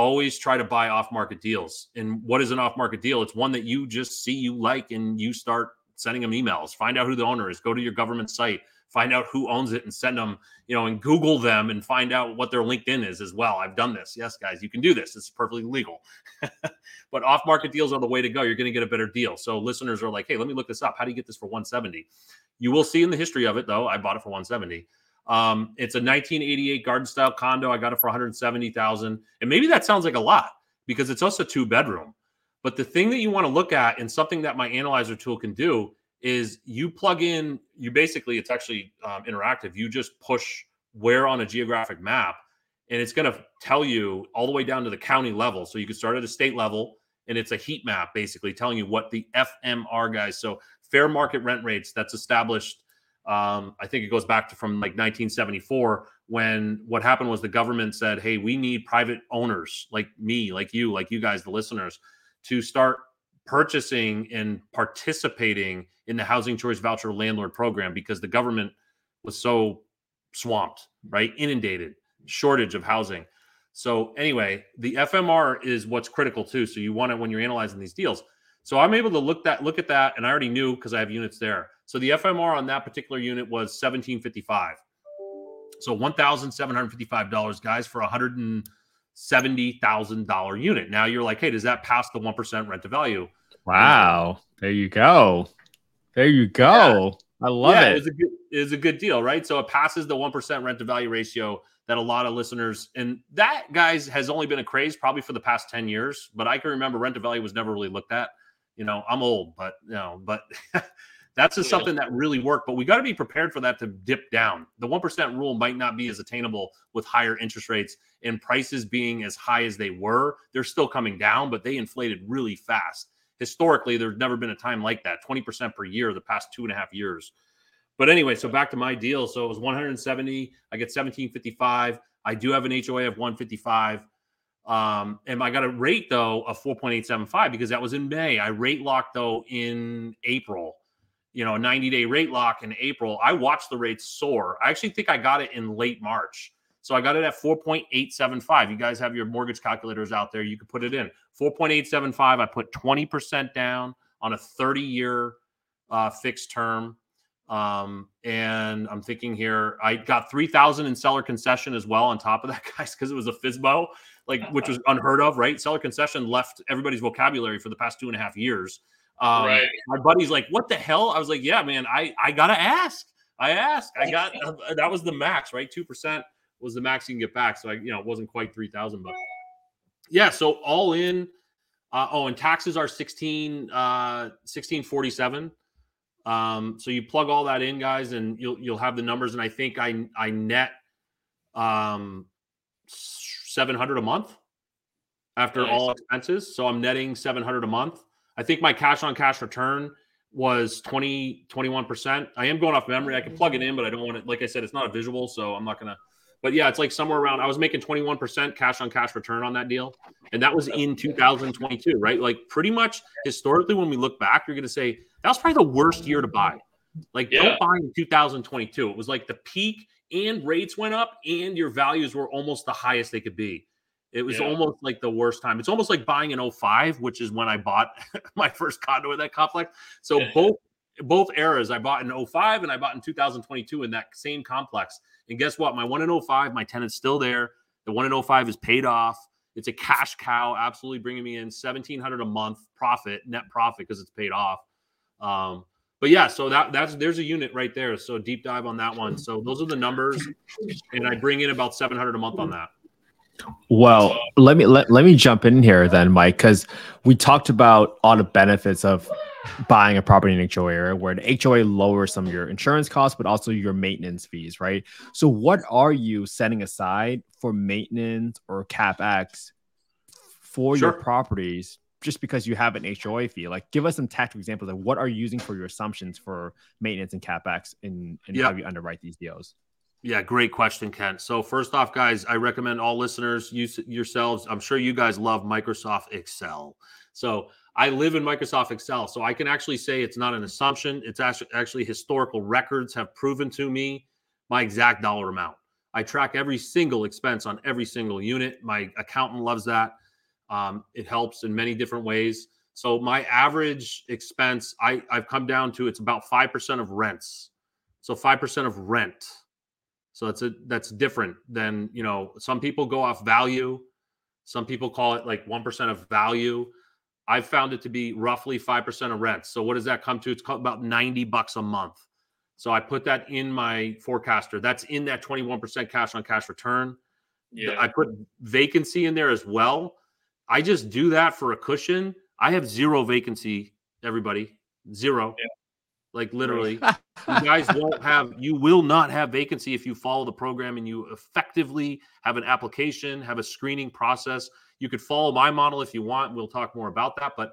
[SPEAKER 1] Always try to buy off market deals. And what is an off market deal? It's one that you just see you like and you start sending them emails. Find out who the owner is. Go to your government site find out who owns it and send them, you know, and Google them and find out what their LinkedIn is as well. I've done this. Yes, guys, you can do this. It's perfectly legal. but off market deals are the way to go. You're going to get a better deal. So listeners are like, hey, let me look this up. How do you get this for 170? You will see in the history of it, though, I bought it for 170. Um, it's a 1988 garden style condo. I got it for 170,000. And maybe that sounds like a lot because it's also two bedroom. But the thing that you want to look at and something that my analyzer tool can do is you plug in you basically it's actually um, interactive you just push where on a geographic map and it's going to tell you all the way down to the county level so you can start at a state level and it's a heat map basically telling you what the fmr guys so fair market rent rates that's established um, i think it goes back to from like 1974 when what happened was the government said hey we need private owners like me like you like you guys the listeners to start purchasing and participating in the housing choice voucher landlord program because the government was so swamped, right? Inundated, shortage of housing. So anyway, the FMR is what's critical too. So you want it when you're analyzing these deals. So I'm able to look that look at that, and I already knew because I have units there. So the FMR on that particular unit was 1755. So one thousand seven hundred fifty-five dollars, guys, for a hundred and seventy thousand dollar unit. Now you're like, hey, does that pass the one percent rent to value?
[SPEAKER 2] Wow. There you go. There you go. Yeah. I love yeah, it.
[SPEAKER 1] It's a good it's a good deal, right? So it passes the 1% rent to value ratio that a lot of listeners and that guys has only been a craze probably for the past 10 years, but I can remember rent to value was never really looked at. You know, I'm old, but you know, but that's just something that really worked. But we got to be prepared for that to dip down. The 1% rule might not be as attainable with higher interest rates and prices being as high as they were. They're still coming down, but they inflated really fast historically, there's never been a time like that 20% per year the past two and a half years. But anyway, so back to my deal. So it was 170. I get 1755. I do have an HOA of 155. Um, and I got a rate though of 4.875 because that was in May. I rate locked though in April, you know, a 90 day rate lock in April. I watched the rates soar. I actually think I got it in late March. So I got it at 4.875. You guys have your mortgage calculators out there. You could put it in 4.875. I put 20% down on a 30 year uh, fixed term. Um, and I'm thinking here, I got 3,000 in seller concession as well on top of that, guys, because it was a FSBO, like which was unheard of, right? Seller concession left everybody's vocabulary for the past two and a half years. Um, right. My buddy's like, "What the hell?" I was like, "Yeah, man, I I gotta ask. I asked. I got that was the max, right? Two percent was the max you can get back. So I, you know, it wasn't quite 3000, but yeah. So all in, uh, oh, and taxes are 16, uh, 1647. Um, so you plug all that in guys and you'll, you'll have the numbers. And I think I, I net, um, 700 a month after nice. all expenses. So I'm netting 700 a month. I think my cash on cash return was 20, 21%. I am going off memory. I can plug it in, but I don't want it. Like I said, it's not a visual, so I'm not going to but yeah, it's like somewhere around. I was making 21% cash on cash return on that deal, and that was in 2022, right? Like pretty much historically, when we look back, you're going to say that was probably the worst year to buy. Like yeah. don't buy in 2022. It was like the peak, and rates went up, and your values were almost the highest they could be. It was yeah. almost like the worst time. It's almost like buying an 05, which is when I bought my first condo in that complex. So yeah. both both eras, I bought in 05 and I bought in 2022 in that same complex. And guess what? My one in 05, my tenant's still there. The one in 05 is paid off. It's a cash cow, absolutely bringing me in 1700 a month profit, net profit because it's paid off. Um, but yeah, so that that's there's a unit right there. So deep dive on that one. So those are the numbers, and I bring in about seven hundred a month on that.
[SPEAKER 2] Well, let me let, let me jump in here then, Mike, because we talked about all the benefits of buying a property in HOA area where the HOA lowers some of your insurance costs, but also your maintenance fees, right? So what are you setting aside for maintenance or capex for
[SPEAKER 1] Sure.
[SPEAKER 2] your properties just because you have an HOA fee? Like give us some tactical examples of what are you using for your assumptions for maintenance and capex and, and
[SPEAKER 1] Yeah.
[SPEAKER 2] how you underwrite these deals?
[SPEAKER 1] Yeah, great question, Kent. So first off, guys, I recommend all listeners use yourselves. I'm sure you guys love Microsoft Excel. So I live in Microsoft Excel, so I can actually say it's not an assumption. It's actually historical records have proven to me my exact dollar amount. I track every single expense on every single unit. My accountant loves that. Um, it helps in many different ways. So my average expense, I, I've come down to it's about five percent of rents. So five percent of rent. So that's a that's different than you know. Some people go off value. Some people call it like one percent of value. I've found it to be roughly five percent of rent. So what does that come to? It's called about ninety bucks a month. So I put that in my forecaster. That's in that twenty one percent cash on cash return.
[SPEAKER 3] Yeah.
[SPEAKER 1] I put vacancy in there as well. I just do that for a cushion. I have zero vacancy, everybody. Zero. Like literally. you guys won't have you will not have vacancy if you follow the program and you effectively have an application, have a screening process. You could follow my model if you want. We'll talk more about that, but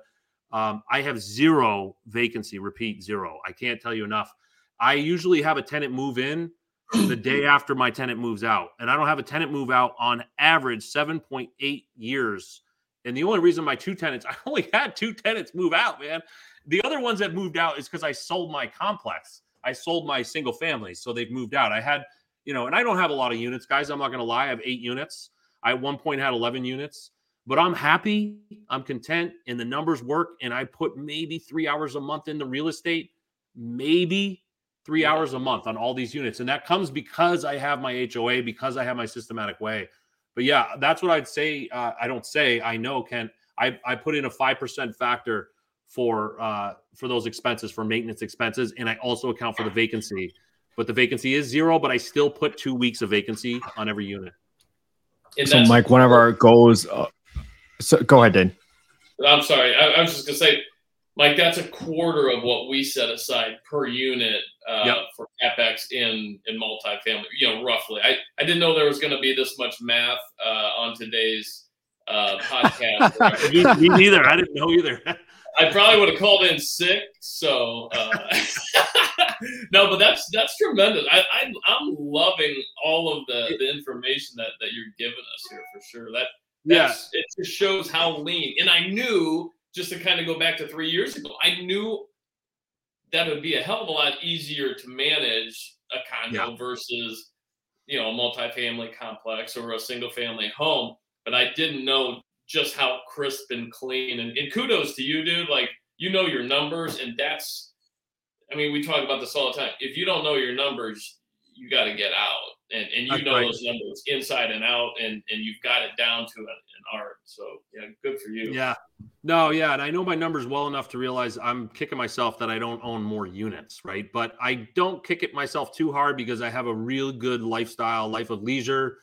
[SPEAKER 1] um, I have zero vacancy. Repeat zero. I can't tell you enough. I usually have a tenant move in the day after my tenant moves out. And I don't have a tenant move out on average 7.8 years. And the only reason my two tenants, I only had two tenants move out, man. The other ones that moved out is because I sold my complex. I sold my single family. So they've moved out. I had, you know, and I don't have a lot of units, guys. I'm not going to lie. I have eight units. I at one point had 11 units, but I'm happy. I'm content and the numbers work. And I put maybe three hours a month into real estate, maybe three hours a month on all these units. And that comes because I have my HOA, because I have my systematic way. But yeah, that's what I'd say. Uh, I don't say, I know, Kent. I, I put in a 5% factor for uh, for those expenses, for maintenance expenses. And I also account for the vacancy. But the vacancy is zero, but I still put two weeks of vacancy on every unit.
[SPEAKER 3] And
[SPEAKER 2] So Mike, one of our goals. Uh, so go ahead, Dan.
[SPEAKER 3] I'm sorry. I, I was just gonna say, Mike, that's a quarter of what we set aside per unit uh,
[SPEAKER 1] Yep.
[SPEAKER 3] for capex in in multifamily. You know, roughly. I I didn't know there was going to be this much math uh, on today's uh, podcast.
[SPEAKER 1] me, me neither. I didn't know either.
[SPEAKER 3] I probably would have called in sick. So uh, no, but that's that's tremendous. I, I I'm loving all of the the information that that you're giving us here for sure. That
[SPEAKER 1] yeah.
[SPEAKER 3] it just shows how lean. And I knew just to kind of go back to three years ago, I knew that it would be a hell of a lot easier to manage a condo versus you know a multifamily complex or a single family home. But I didn't know just how crisp and clean. And, and kudos to you, dude. Like you know your numbers, and that's. I mean, we talk about this all the time. If you don't know your numbers, you got to get out, and and you
[SPEAKER 1] That's
[SPEAKER 3] know
[SPEAKER 1] right.
[SPEAKER 3] those numbers inside and out, and and you've got it down to an, an art. So yeah, good for you.
[SPEAKER 1] Yeah. No, yeah. And I know my numbers well enough to realize I'm kicking myself that I don't own more units, right? But I don't kick it myself too hard because I have a real good lifestyle, life of leisure.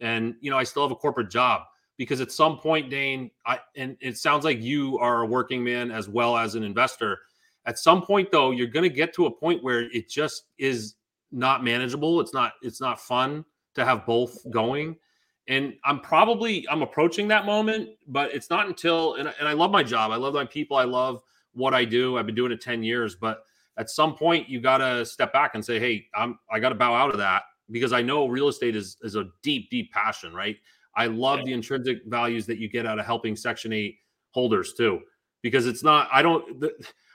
[SPEAKER 1] And, you know, I still have a corporate job because at some point, Dane, I, and it sounds like you are a working man as well as an investor. At some point, though, you're going to get to a point where it just is not manageable. It's not, it's not fun to have both going. And i'm probably i'm approaching that moment but it's not until and, and i love my job. I love my people. I love what i do. I've been doing it 10 years but at some point you got to step back and say hey i'm i got to bow out of that because i know real estate is is a deep deep passion right i love
[SPEAKER 3] Yeah.
[SPEAKER 1] the intrinsic values that you get out of helping section 8 holders too because it's not i don't the,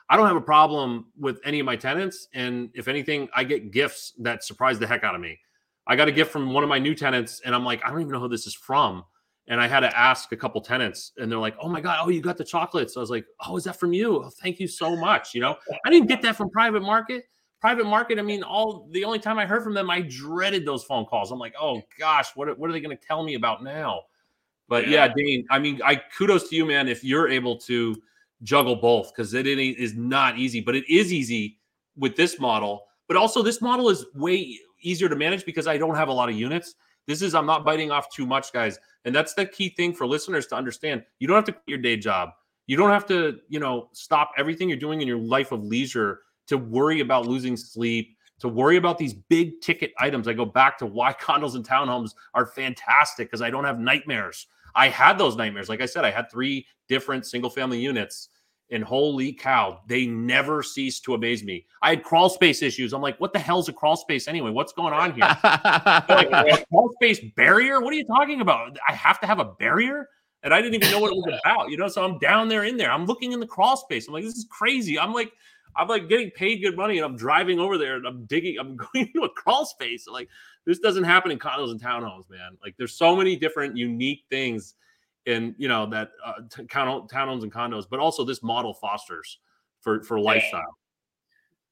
[SPEAKER 1] i don't have a problem with any of my tenants and if anything i get gifts that surprise the heck out of me I got a gift from one of my new tenants, and I'm like, I don't even know who this is from. And I had to ask a couple tenants, and they're like, Oh my god, oh you got the chocolates. I was like, Oh, is that from you? Oh, thank you so much. You know, I didn't get that from private market. Private market. I mean, all the only time I heard from them, I dreaded those phone calls. I'm like, Oh gosh, what are- what are they going to tell me about now? But yeah.
[SPEAKER 3] Yeah.
[SPEAKER 1] Dane, I mean, I kudos to you, man, if you're able to juggle both because it is not easy, but it is easy with this model, but also this model is way easier to manage because I don't have a lot of units. This is I'm not biting off too much, guys. And that's the key thing for listeners to understand. You don't have to quit your day job. You don't have to, you know, stop everything you're doing in your life of leisure to worry about losing sleep, to worry about these big ticket items. I go back to why condos and townhomes are fantastic because I don't have nightmares. I had those nightmares. Like I said, I had three different single family units and holy cow, they never cease to amaze me. I had crawl space issues. I'm like, what the hell's a crawl space anyway? What's going on here? like, crawl space barrier? What are you talking about? I have to have a barrier? And I didn't even know what it was about, you know. So I'm down there in there. I'm looking in the crawl space. I'm like, this is crazy. I'm like, I'm like getting paid good money, and I'm driving over there and I'm digging. I'm going into a crawl space. Like, this doesn't happen in condos and townhomes, man. Like, there's so many different unique things in, you know that uh, t- townhomes and condos, but also this model fosters for for lifestyle.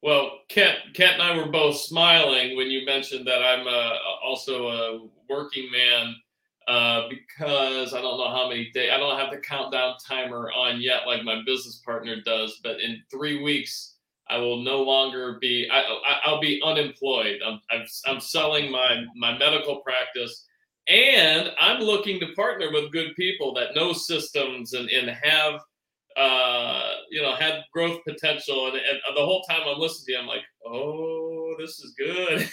[SPEAKER 3] Well, Kent, Kent and I were both smiling when you mentioned that I'm uh, also a working man uh, because I don't know how many days. I don't have the countdown timer on yet, like my business partner does. But in three weeks, I will no longer be. I, will be unemployed. I'm, I'm, I'm selling my my medical practice and I'm looking to partner with good people that know systems and, and have uh, you know have growth potential. And, and the whole time I'm listening to you, I'm like, oh, this is good.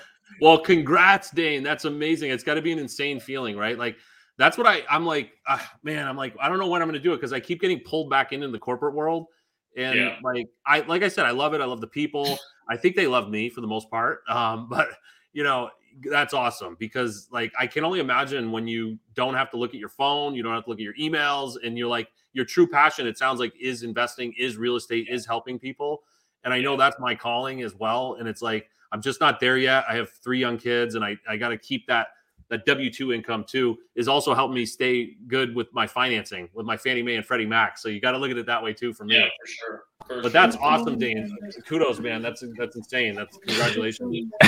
[SPEAKER 1] well, congrats, Dane. That's amazing. It's got to be an insane feeling, right? Like that's what I I'm like, uh, man. I'm like, I don't know when I'm going to do it because I keep getting pulled back into the corporate world. And yeah. like I like I said, I love it. I love the people. I think they love me for the most part. Um, but you know, that's awesome because like I can only imagine when you don't have to look at your phone, you don't have to look at your emails, and you're like your true passion. It sounds like is investing, is real estate, is helping people, and I know that's my calling as well. And it's like I'm just not there yet. I have three young kids, and I I got to keep that that W two income too is also helping me stay good with my financing with my Fannie Mae and Freddie Mac. So you got to look at it that way too for me.
[SPEAKER 3] Yeah, for sure. For
[SPEAKER 1] but
[SPEAKER 3] sure.
[SPEAKER 1] that's awesome, Dane. Kudos, man. That's that's insane. That's congratulations.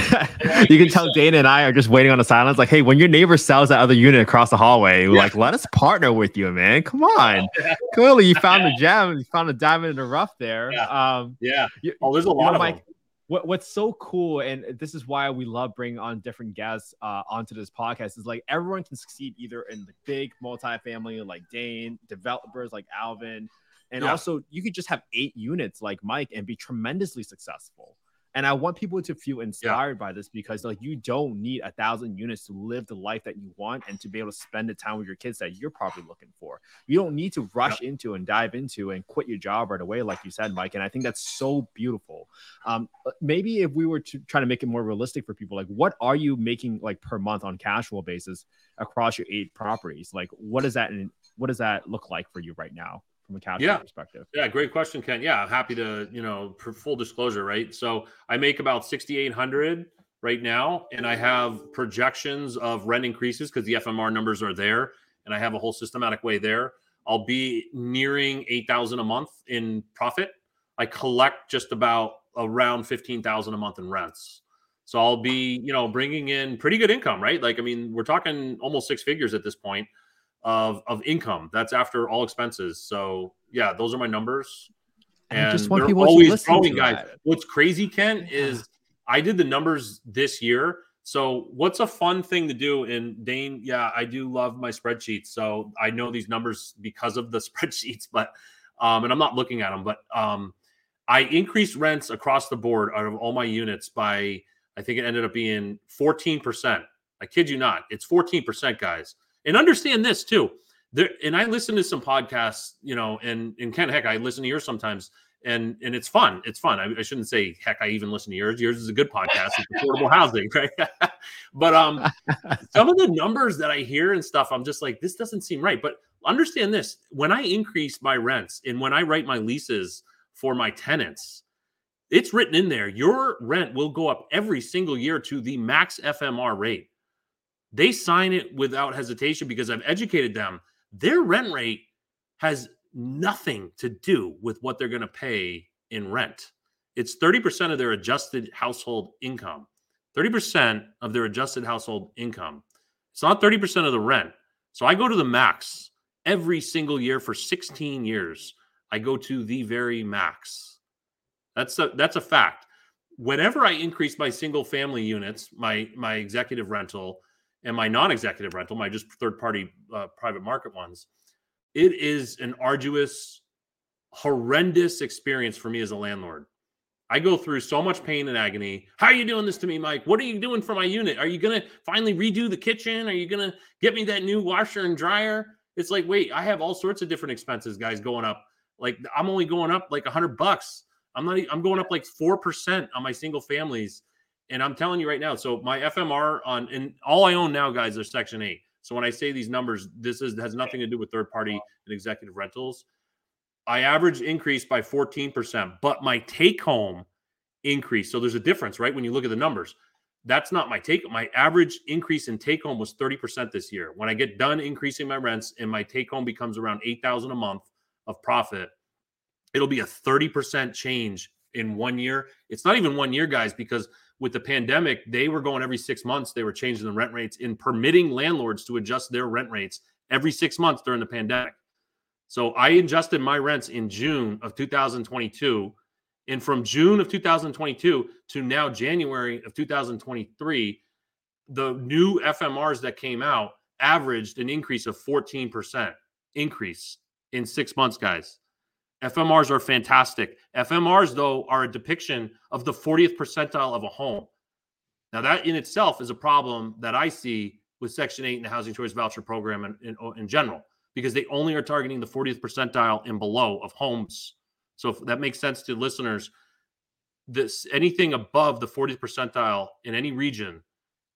[SPEAKER 2] you can tell Dane and I are just waiting on the silence. Like, hey, when your neighbor sells that other unit across the hallway, yeah. like, let us partner with you, man. Come on. Clearly, you found the gem. You found a diamond in the rough there.
[SPEAKER 1] Yeah. Um, yeah. Oh, there's a lot you know, of Mike, them
[SPEAKER 2] what what's so cool, and this is why we love bringing on different guests uh, onto this podcast, is like everyone can succeed either in the big multifamily like Dane, developers like Alvin, and yeah. also you could just have eight units like Mike and be tremendously successful. And I want people to feel inspired yeah. by this because like you don't need a thousand units to live the life that you want and to be able to spend the time with your kids that you're probably looking for. You don't need to rush yeah. into and dive into and quit your job right away, like you said, Mike. And I think that's so beautiful. Um, uh, maybe if we were to try to make it more realistic for people, like what are you making like per month on casual basis across your eight properties? Like what does that what does that look like for you right now? From a cash yeah. perspective?
[SPEAKER 1] Yeah, great question, Kent. Yeah, I'm happy to, you know, for full disclosure, right? So I make about 6,800 right now, and I have projections of rent increases because the FMR numbers are there, and I have a whole systematic way there. I'll be nearing 8,000 a month in profit. I collect just about around 15,000 a month in rents. So I'll be, you know, bringing in pretty good income, right? Like, I mean, we're talking almost six figures at this point of of income. That's after all expenses. So yeah, those are my numbers.
[SPEAKER 2] And just want people always growing,
[SPEAKER 1] guys. That. What's crazy, Kent, is I did the numbers this year. So what's a fun thing to do? And Dane, yeah, I do love my spreadsheets. So I know these numbers because of the spreadsheets, but um, and I'm not looking at them, but um, I increased rents across the board out of all my units by I think it ended up being 14%. I kid you not. It's 14%, guys. And understand this too. There, and I listen to some podcasts, you know, and and Kent, heck, I listen to yours sometimes, and and it's fun. It's fun. I, I shouldn't say heck, I even listen to yours. Yours is a good podcast. It's affordable housing, right? but um, some of the numbers that I hear and stuff, I'm just like, this doesn't seem right. But understand this: when I increase my rents and when I write my leases for my tenants, it's written in there. Your rent will go up every single year to the max FMR rate. They sign it without hesitation because I've educated them. Their rent rate has nothing to do with what they're going to pay in rent. It's 30% of their adjusted household income. 30% of their adjusted household income. It's not 30% of the rent. So I go to the max every single year for 16 years. I go to the very max. That's a that's a fact. Whenever I increase my single family units, my my executive rental and my non-executive rental, my just third party uh, private market ones, it is an arduous, horrendous experience for me as a landlord. I go through so much pain and agony. How are you doing this to me, Mike? What are you doing for my unit? Are you to finally redo the kitchen? Are you to get me that new washer and dryer? It's like, wait, I have all sorts of different expenses, guys, going up. Like I'm only going up like a hundred bucks. I'm not. I'm going up like four percent on my single families, and I'm telling you right now. So my FMR on and all I own now, guys, are Section Eight. So when I say these numbers, this is has nothing to do with third party and executive rentals. I average increase by 14%, but my take home increase. So there's a difference, right? When you look at the numbers, that's not my take. My average increase in take home was 30% this year. When I get done increasing my rents and my take home becomes around 8,000 a month of profit, it'll be a 30% change in one year. It's not even one year, guys, because with the pandemic, they were going every six months, they were changing the rent rates and permitting landlords to adjust their rent rates every six months during the pandemic. So I adjusted my rents in June of 2022. And from June of 2022 to now January of 2023, the new FMRs that came out averaged an increase of 14% increase in six months, guys. FMRs are fantastic. FMRs, though, are a depiction of the 40th percentile of a home. Now, that in itself is a problem that I see with Section 8 and the Housing Choice Voucher Program in, in, in general because they only are targeting the 40th percentile and below of homes. So if that makes sense to listeners, this anything above the 40th percentile in any region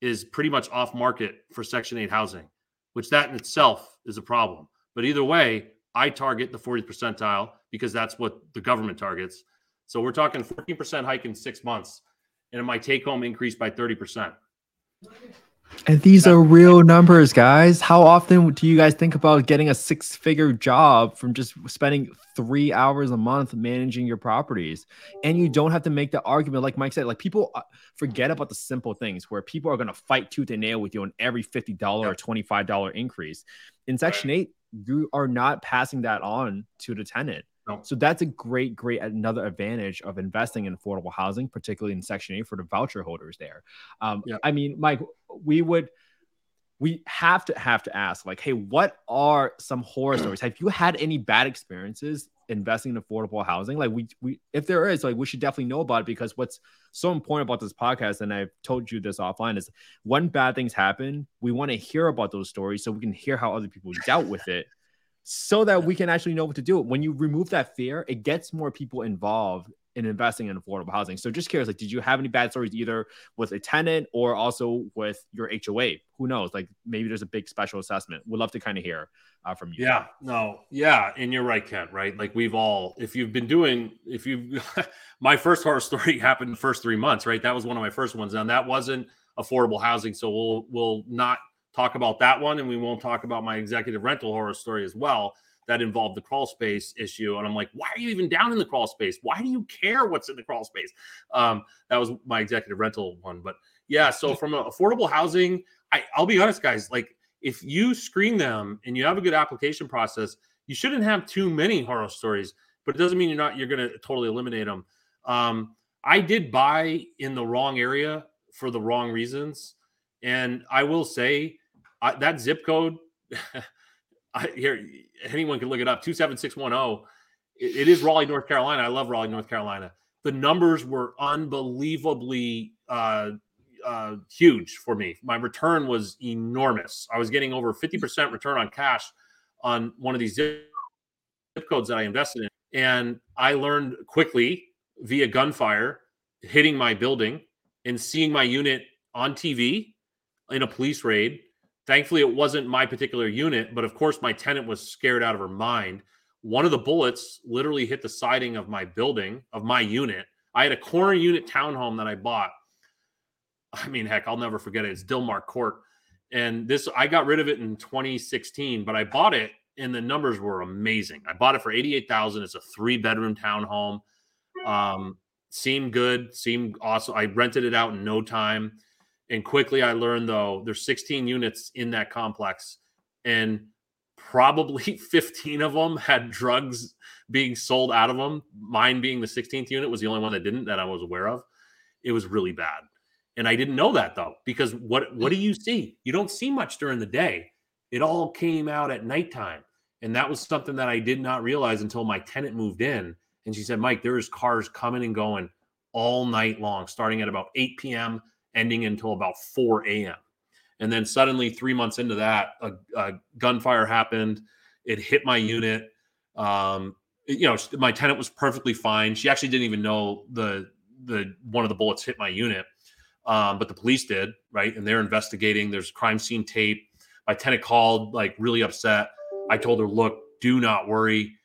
[SPEAKER 1] is pretty much off market for Section 8 housing, which that in itself is a problem. But either way, I target the 40th percentile because that's what the government targets. So we're talking 14% hike in six months, and my take home increased by 30%.
[SPEAKER 2] And these are real numbers, guys. How often do you guys think about getting a six figure job from just spending three hours a month managing your properties? And you don't have to make the argument, like Mike said, like people uh, forget about the simple things where people are going to fight tooth and nail with you on every $50 or $25 increase. In Section 8, you are not passing that on to the tenant. No. So that's a great, great another advantage of investing in affordable housing, particularly in Section 8 for the voucher holders there. Um, yeah. I mean, Mike, we would we have to have to ask like hey what are some horror stories have you had any bad experiences investing in affordable housing like we we if there is like we should definitely know about it because what's so important about this podcast and i've told you this offline is when bad things happen we want to hear about those stories so we can hear how other people dealt with it so that we can actually know what to do. When you remove that fear, it gets more people involved in investing in affordable housing. So just curious, like, did you have any bad stories either with a tenant or also with your HOA? Who knows? Like maybe there's a big special assessment. We'd love to kind of hear uh, from you.
[SPEAKER 1] Yeah, no, yeah, and you're right, Kent. Right, like we've all, if you've been doing, if you've, my first horror story happened the first three months. Right, that was one of my first ones, and that wasn't affordable housing. So we'll we'll not talk about that one, and we won't talk about my executive rental horror story as well. That involved the crawl space issue, and I'm like, why are you even down in the crawl space? Why do you care what's in the crawl space? Um, that was my executive rental one, but yeah. So from affordable housing, I, I'll be honest, guys. Like if you screen them and you have a good application process, you shouldn't have too many horror stories. But it doesn't mean you're not you're going to totally eliminate them. Um, I did buy in the wrong area for the wrong reasons, and I will say I, that zip code, I, here anyone can look it up. Two seven six one zero. It is Raleigh, North Carolina. I love Raleigh, North Carolina. The numbers were unbelievably uh, uh, huge for me. My return was enormous. I was getting over fifty percent return on cash on one of these zip codes that I invested in, and I learned quickly via gunfire hitting my building and seeing my unit on TV in a police raid Thankfully, it wasn't my particular unit, but of course, my tenant was scared out of her mind. One of the bullets literally hit the siding of my building, of my unit. I had a corner unit townhome that I bought. I mean, heck, I'll never forget it. It's Dilmar Court. And this, I got rid of it in 2016, but I bought it and the numbers were amazing. I bought it for 88,000. It's a three bedroom townhome. Um, seemed good, seemed awesome. I rented it out in no time. And quickly I learned though there's 16 units in that complex and probably 15 of them had drugs being sold out of them. Mine being the 16th unit was the only one that didn't that I was aware of. It was really bad. And I didn't know that though, because what what do you see? You don't see much during the day. It all came out at nighttime. And that was something that I did not realize until my tenant moved in. And she said, Mike, there is cars coming and going all night long, starting at about 8 p.m., ending until about 4 a.m. And then suddenly, three months into that, a, a gunfire happened. It hit my unit. Um, you know, my tenant was perfectly fine. She actually didn't even know the the one of the bullets hit my unit, um, but the police did, right? And they're investigating. There's crime scene tape. My tenant called, like really upset. I told her, "Look, do not worry.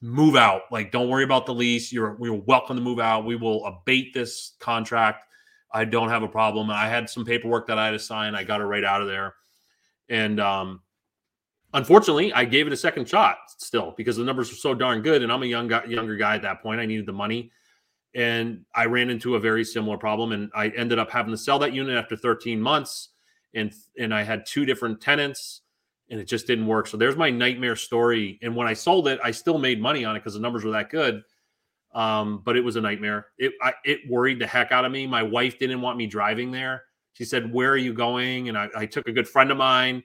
[SPEAKER 1] Move out. Like, don't worry about the lease. You're we are welcome to move out. We will abate this contract. I don't have a problem. I had some paperwork that I had to sign. I got it right out of there. And um, unfortunately, I gave it a second shot still because the numbers were so darn good. And I'm a young guy, younger guy at that point. I needed the money. And I ran into a very similar problem. And I ended up having to sell that unit after 13 months. And, and I had two different tenants and it just didn't work. So there's my nightmare story. And when I sold it, I still made money on it because the numbers were that good um, but it was a nightmare. It I, it worried the heck out of me. My wife didn't want me driving there. She said, "Where are you going?" And I, I took a good friend of mine,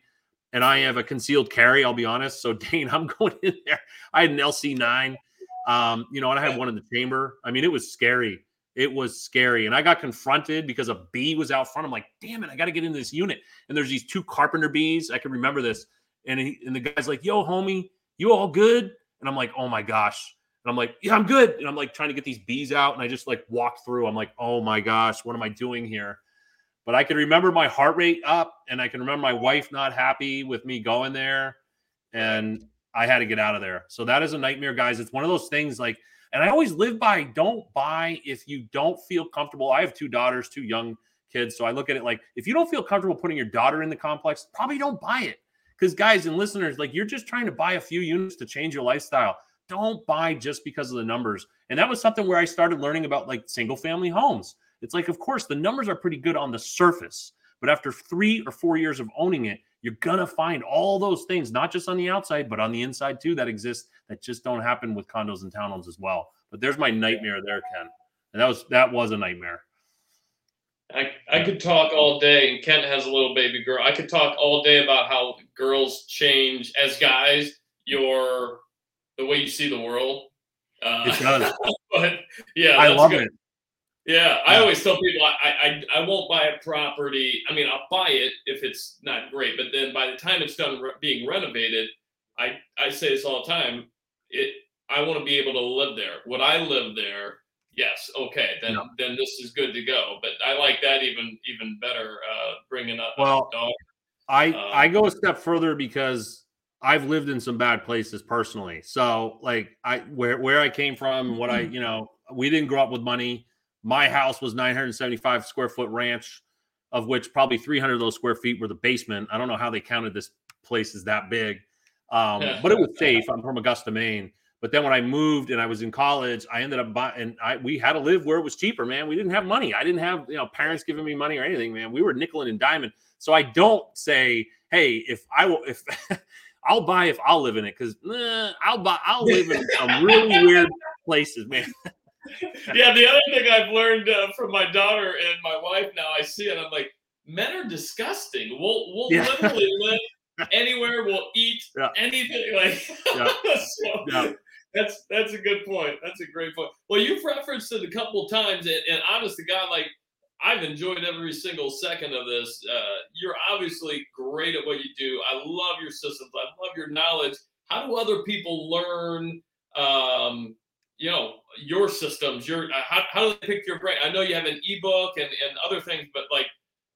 [SPEAKER 1] and I have a concealed carry. I'll be honest. So Dane, I'm going in there. I had an LC9, um, you know, and I had one in the chamber. I mean, it was scary. It was scary, and I got confronted because a bee was out front. I'm like, "Damn it, I got to get into this unit." And there's these two carpenter bees. I can remember this. And he, and the guy's like, "Yo, homie, you all good?" And I'm like, "Oh my gosh." And I'm like, yeah, I'm good. And I'm like trying to get these bees out. And I just like walk through. I'm like, oh my gosh, what am I doing here? But I can remember my heart rate up and I can remember my wife not happy with me going there. And I had to get out of there. So that is a nightmare, guys. It's one of those things like, and I always live by don't buy if you don't feel comfortable. I have two daughters, two young kids. So I look at it like if you don't feel comfortable putting your daughter in the complex, probably don't buy it. Because guys and listeners, like you're just trying to buy a few units to change your lifestyle don't buy just because of the numbers. And that was something where I started learning about like single family homes. It's like, of course, the numbers are pretty good on the surface, but after three or four years of owning it, you're gonna find all those things, not just on the outside, but on the inside too, that exist that just don't happen with condos and townhomes as well. But there's my nightmare there, Kent. And that was that was a nightmare.
[SPEAKER 3] I, I could talk all day, and Kent has a little baby girl. I could talk all day about how girls change as guys. Your the way you see the world.
[SPEAKER 1] Uh, it does.
[SPEAKER 3] but yeah,
[SPEAKER 1] I love good. it.
[SPEAKER 3] Yeah, I always tell people I, I I won't buy a property. I mean, I'll buy it if it's not great, but then by the time it's done re- being renovated, I I say this all the time. It I want to be able to live there. Would I live there? Yes. Okay. Then then this is good to go. But I like that even even better. Uh, bringing up
[SPEAKER 1] well, I um, I go a step further because I've lived in some bad places personally. So like I where where I came from, what I, mm-hmm. you know, we didn't grow up with money. My house was 975 square foot ranch, of which probably 300 of those square feet were the basement. I don't know how they counted this place is that big. Um, but it was safe. I'm from Augusta, Maine. But then when I moved and I was in college, I ended up buying, and I we had to live where it was cheaper, man. We didn't have money. I didn't have, you know, parents giving me money or anything, man. We were nickel and diamond. So I don't say, hey, if I will, if I'll buy if I'll live in it because I'll buy. I'll live in some really weird places, man.
[SPEAKER 3] yeah, the other thing I've learned uh, from my daughter and my wife now, I see it. I'm like, men are disgusting. We'll we'll yeah. literally live anywhere. We'll eat yeah. anything. Like, yeah. so yeah. that's that's a good point. That's a great point. Well, you've referenced it a couple times, and, and honest to God, like I've enjoyed every single second of this. Uh, you're obviously great at what you do. I love your systems. I love your knowledge. How do other people learn? Um, you know your systems. Your uh, how, how do they pick your brain? I know you have an ebook and, and other things, but like,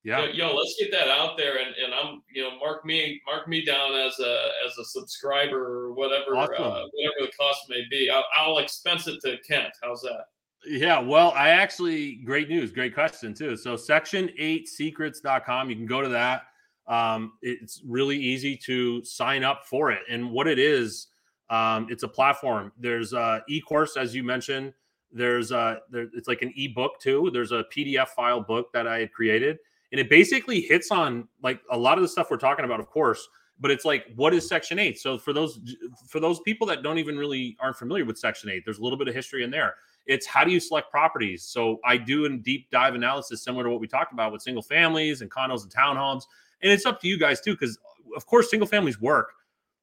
[SPEAKER 3] yeah, yo, let's get that out there. And, and I'm you know mark me mark me down as a as a subscriber or whatever awesome. uh, whatever the cost may be. I'll, I'll expense it to Kent. How's that?
[SPEAKER 1] Yeah, well, I actually great news, great question too. So section8secrets.com, you can go to that. Um, it's really easy to sign up for it. And what it is, um, it's a platform. There's a e-course, as you mentioned. There's a there, it's like an e-book too. There's a PDF file book that I had created, and it basically hits on like a lot of the stuff we're talking about, of course, but it's like what is section 8 so for those for those people that don't even really aren't familiar with section 8 there's a little bit of history in there it's how do you select properties? So i do a deep dive analysis similar to what we talked about with single families and condos and townhomes. And it's up to you guys too because of course single families work.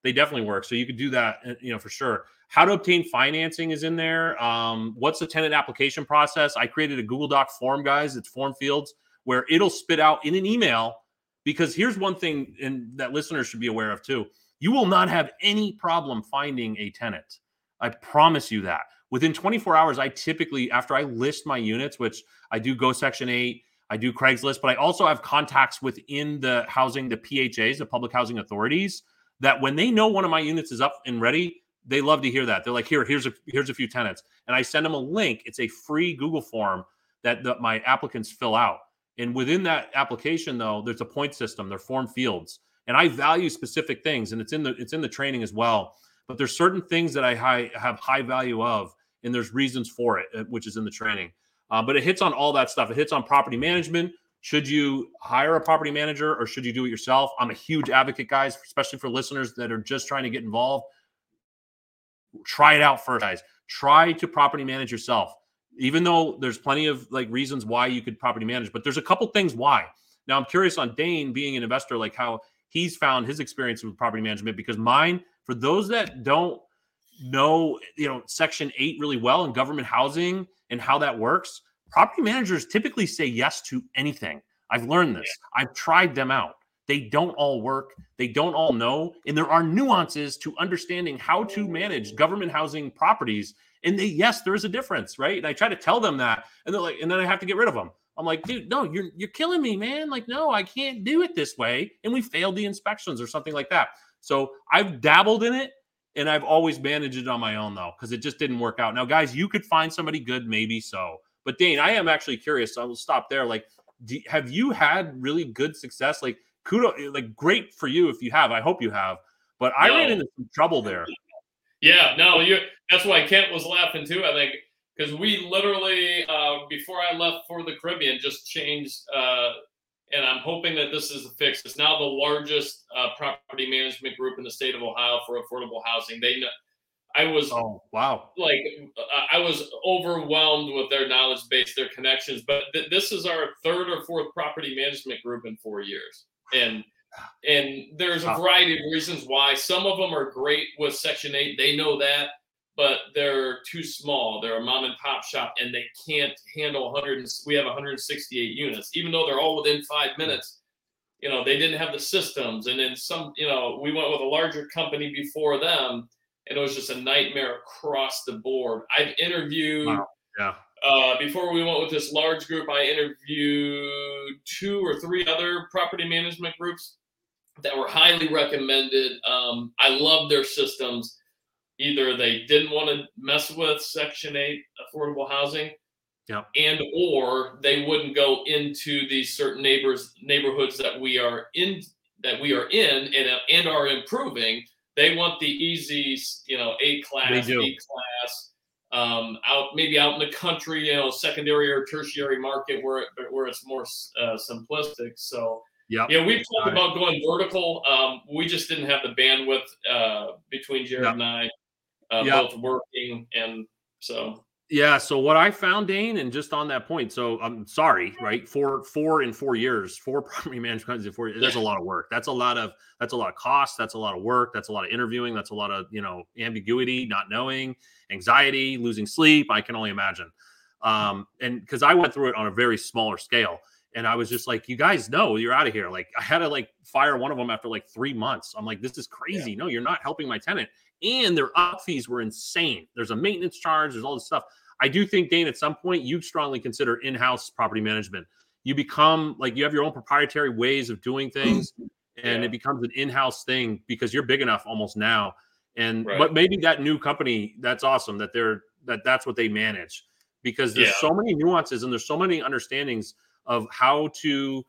[SPEAKER 1] They definitely work. So you could do that uh, you know for sure. How to obtain financing is in there. Um, what's the tenant application process? I created a google doc form guys. It's form fields where it'll spit out in an email because here's one thing and that listeners should be aware of too. You will not have any problem finding a tenant. I promise you that within 24 hours i typically after i list my units which i do go section 8 i do craigslist but i also have contacts within the housing the phas the public housing authorities that when they know one of my units is up and ready they love to hear that. They're like here here's a here's a few tenants. And i send them a link. It's a free google form that my applicants fill out. And within that application, though, there's a point system. They're form fields, and I value specific things, and it's in the it's in the training as well. But there's certain things that I high, have high value of, and there's reasons for it, uh, which is in the training. Uh, but it hits on all that stuff. It hits on property management. Should you hire a property manager or should you do it yourself? I'm a huge advocate, guys, especially for listeners that are just trying to get involved. Try it out first, guys. Try to property manage yourself even though there's plenty of like reasons why you could property manage, but there's a couple things why. Now I'm curious on Dane being an investor, like how he's found his experience with property management because mine, for those that don't know, you know, section eight really well and government housing and how that works, property managers typically say yes to anything. I've learned this. Yeah. I've tried them out. They don't all work. They don't all know. And there are nuances to understanding how to manage government housing properties and they, yes, there is a difference, right? And I try to tell them that, and they're like, and then I have to get rid of them. I'm like, dude, no, you're you're killing me, man. Like, no, I can't do it this way. And we failed the inspections or something like that. So I've dabbled in it and I've always managed it on my own though, because it just didn't work out. Now, guys, you could find somebody good, maybe so. But Dane, I am actually curious. So I will stop there. Like, do, have you had really good success? Like, kudo, like great for you if you have. I hope you have. But I no. ran into some trouble there.
[SPEAKER 3] Yeah, no, you. That's why Kent was laughing too. I think because we literally uh, before I left for the Caribbean just changed, uh, and I'm hoping that this is a fix. It's now the largest uh, property management group in the state of Ohio for affordable housing. They know. I was
[SPEAKER 1] oh wow
[SPEAKER 3] like I was overwhelmed with their knowledge base, their connections. But th- this is our third or fourth property management group in four years, and and there's a variety of reasons why. Some of them are great with Section 8. They know that, but they're too small. They're a mom and pop shop and they can't handle 100. We have 168 units, even though they're all within five minutes. You know, they didn't have the systems. And then some, you know, we went with a larger company before them and it was just a nightmare across the board. I've interviewed. Wow.
[SPEAKER 1] Yeah.
[SPEAKER 3] Uh, before we went with this large group, I interviewed two or three other property management groups that were highly recommended. Um, I love their systems. Either they didn't want to mess with Section 8 affordable housing,
[SPEAKER 1] yeah.
[SPEAKER 3] and or they wouldn't go into these certain neighbors neighborhoods that we are in that we are in and, and are improving. They want the easy, you know, A class, B class, um, out maybe out in the country, you know, secondary or tertiary market where where it's more uh, simplistic. So
[SPEAKER 1] yeah.
[SPEAKER 3] Yeah, we've talked about going vertical. Um, we just didn't have the bandwidth uh, between Jared yep. and I, uh, yep. both working, and so.
[SPEAKER 1] Yeah. So what I found, Dane, and just on that point, so I'm sorry, right? Four, four in four years, four property management companies in four. Years, that's a lot of work. That's a lot of that's a lot of cost. That's a lot of work. That's a lot of interviewing. That's a lot of you know ambiguity, not knowing, anxiety, losing sleep. I can only imagine. Um, and because I went through it on a very smaller scale and I was just like, you guys know you're out of here. Like I had to like fire one of them after like three months. I'm like, this is crazy. Yeah. No, you're not helping my tenant. And their up fees were insane. There's a maintenance charge. There's all this stuff. I do think, Dane, at some point you strongly consider in-house property management. You become like you have your own proprietary ways of doing things, and yeah. it becomes an in-house thing because you're big enough almost now. And right. but maybe that new company, that's awesome that they're that that's what they manage because there's yeah. so many nuances and there's so many understandings of how to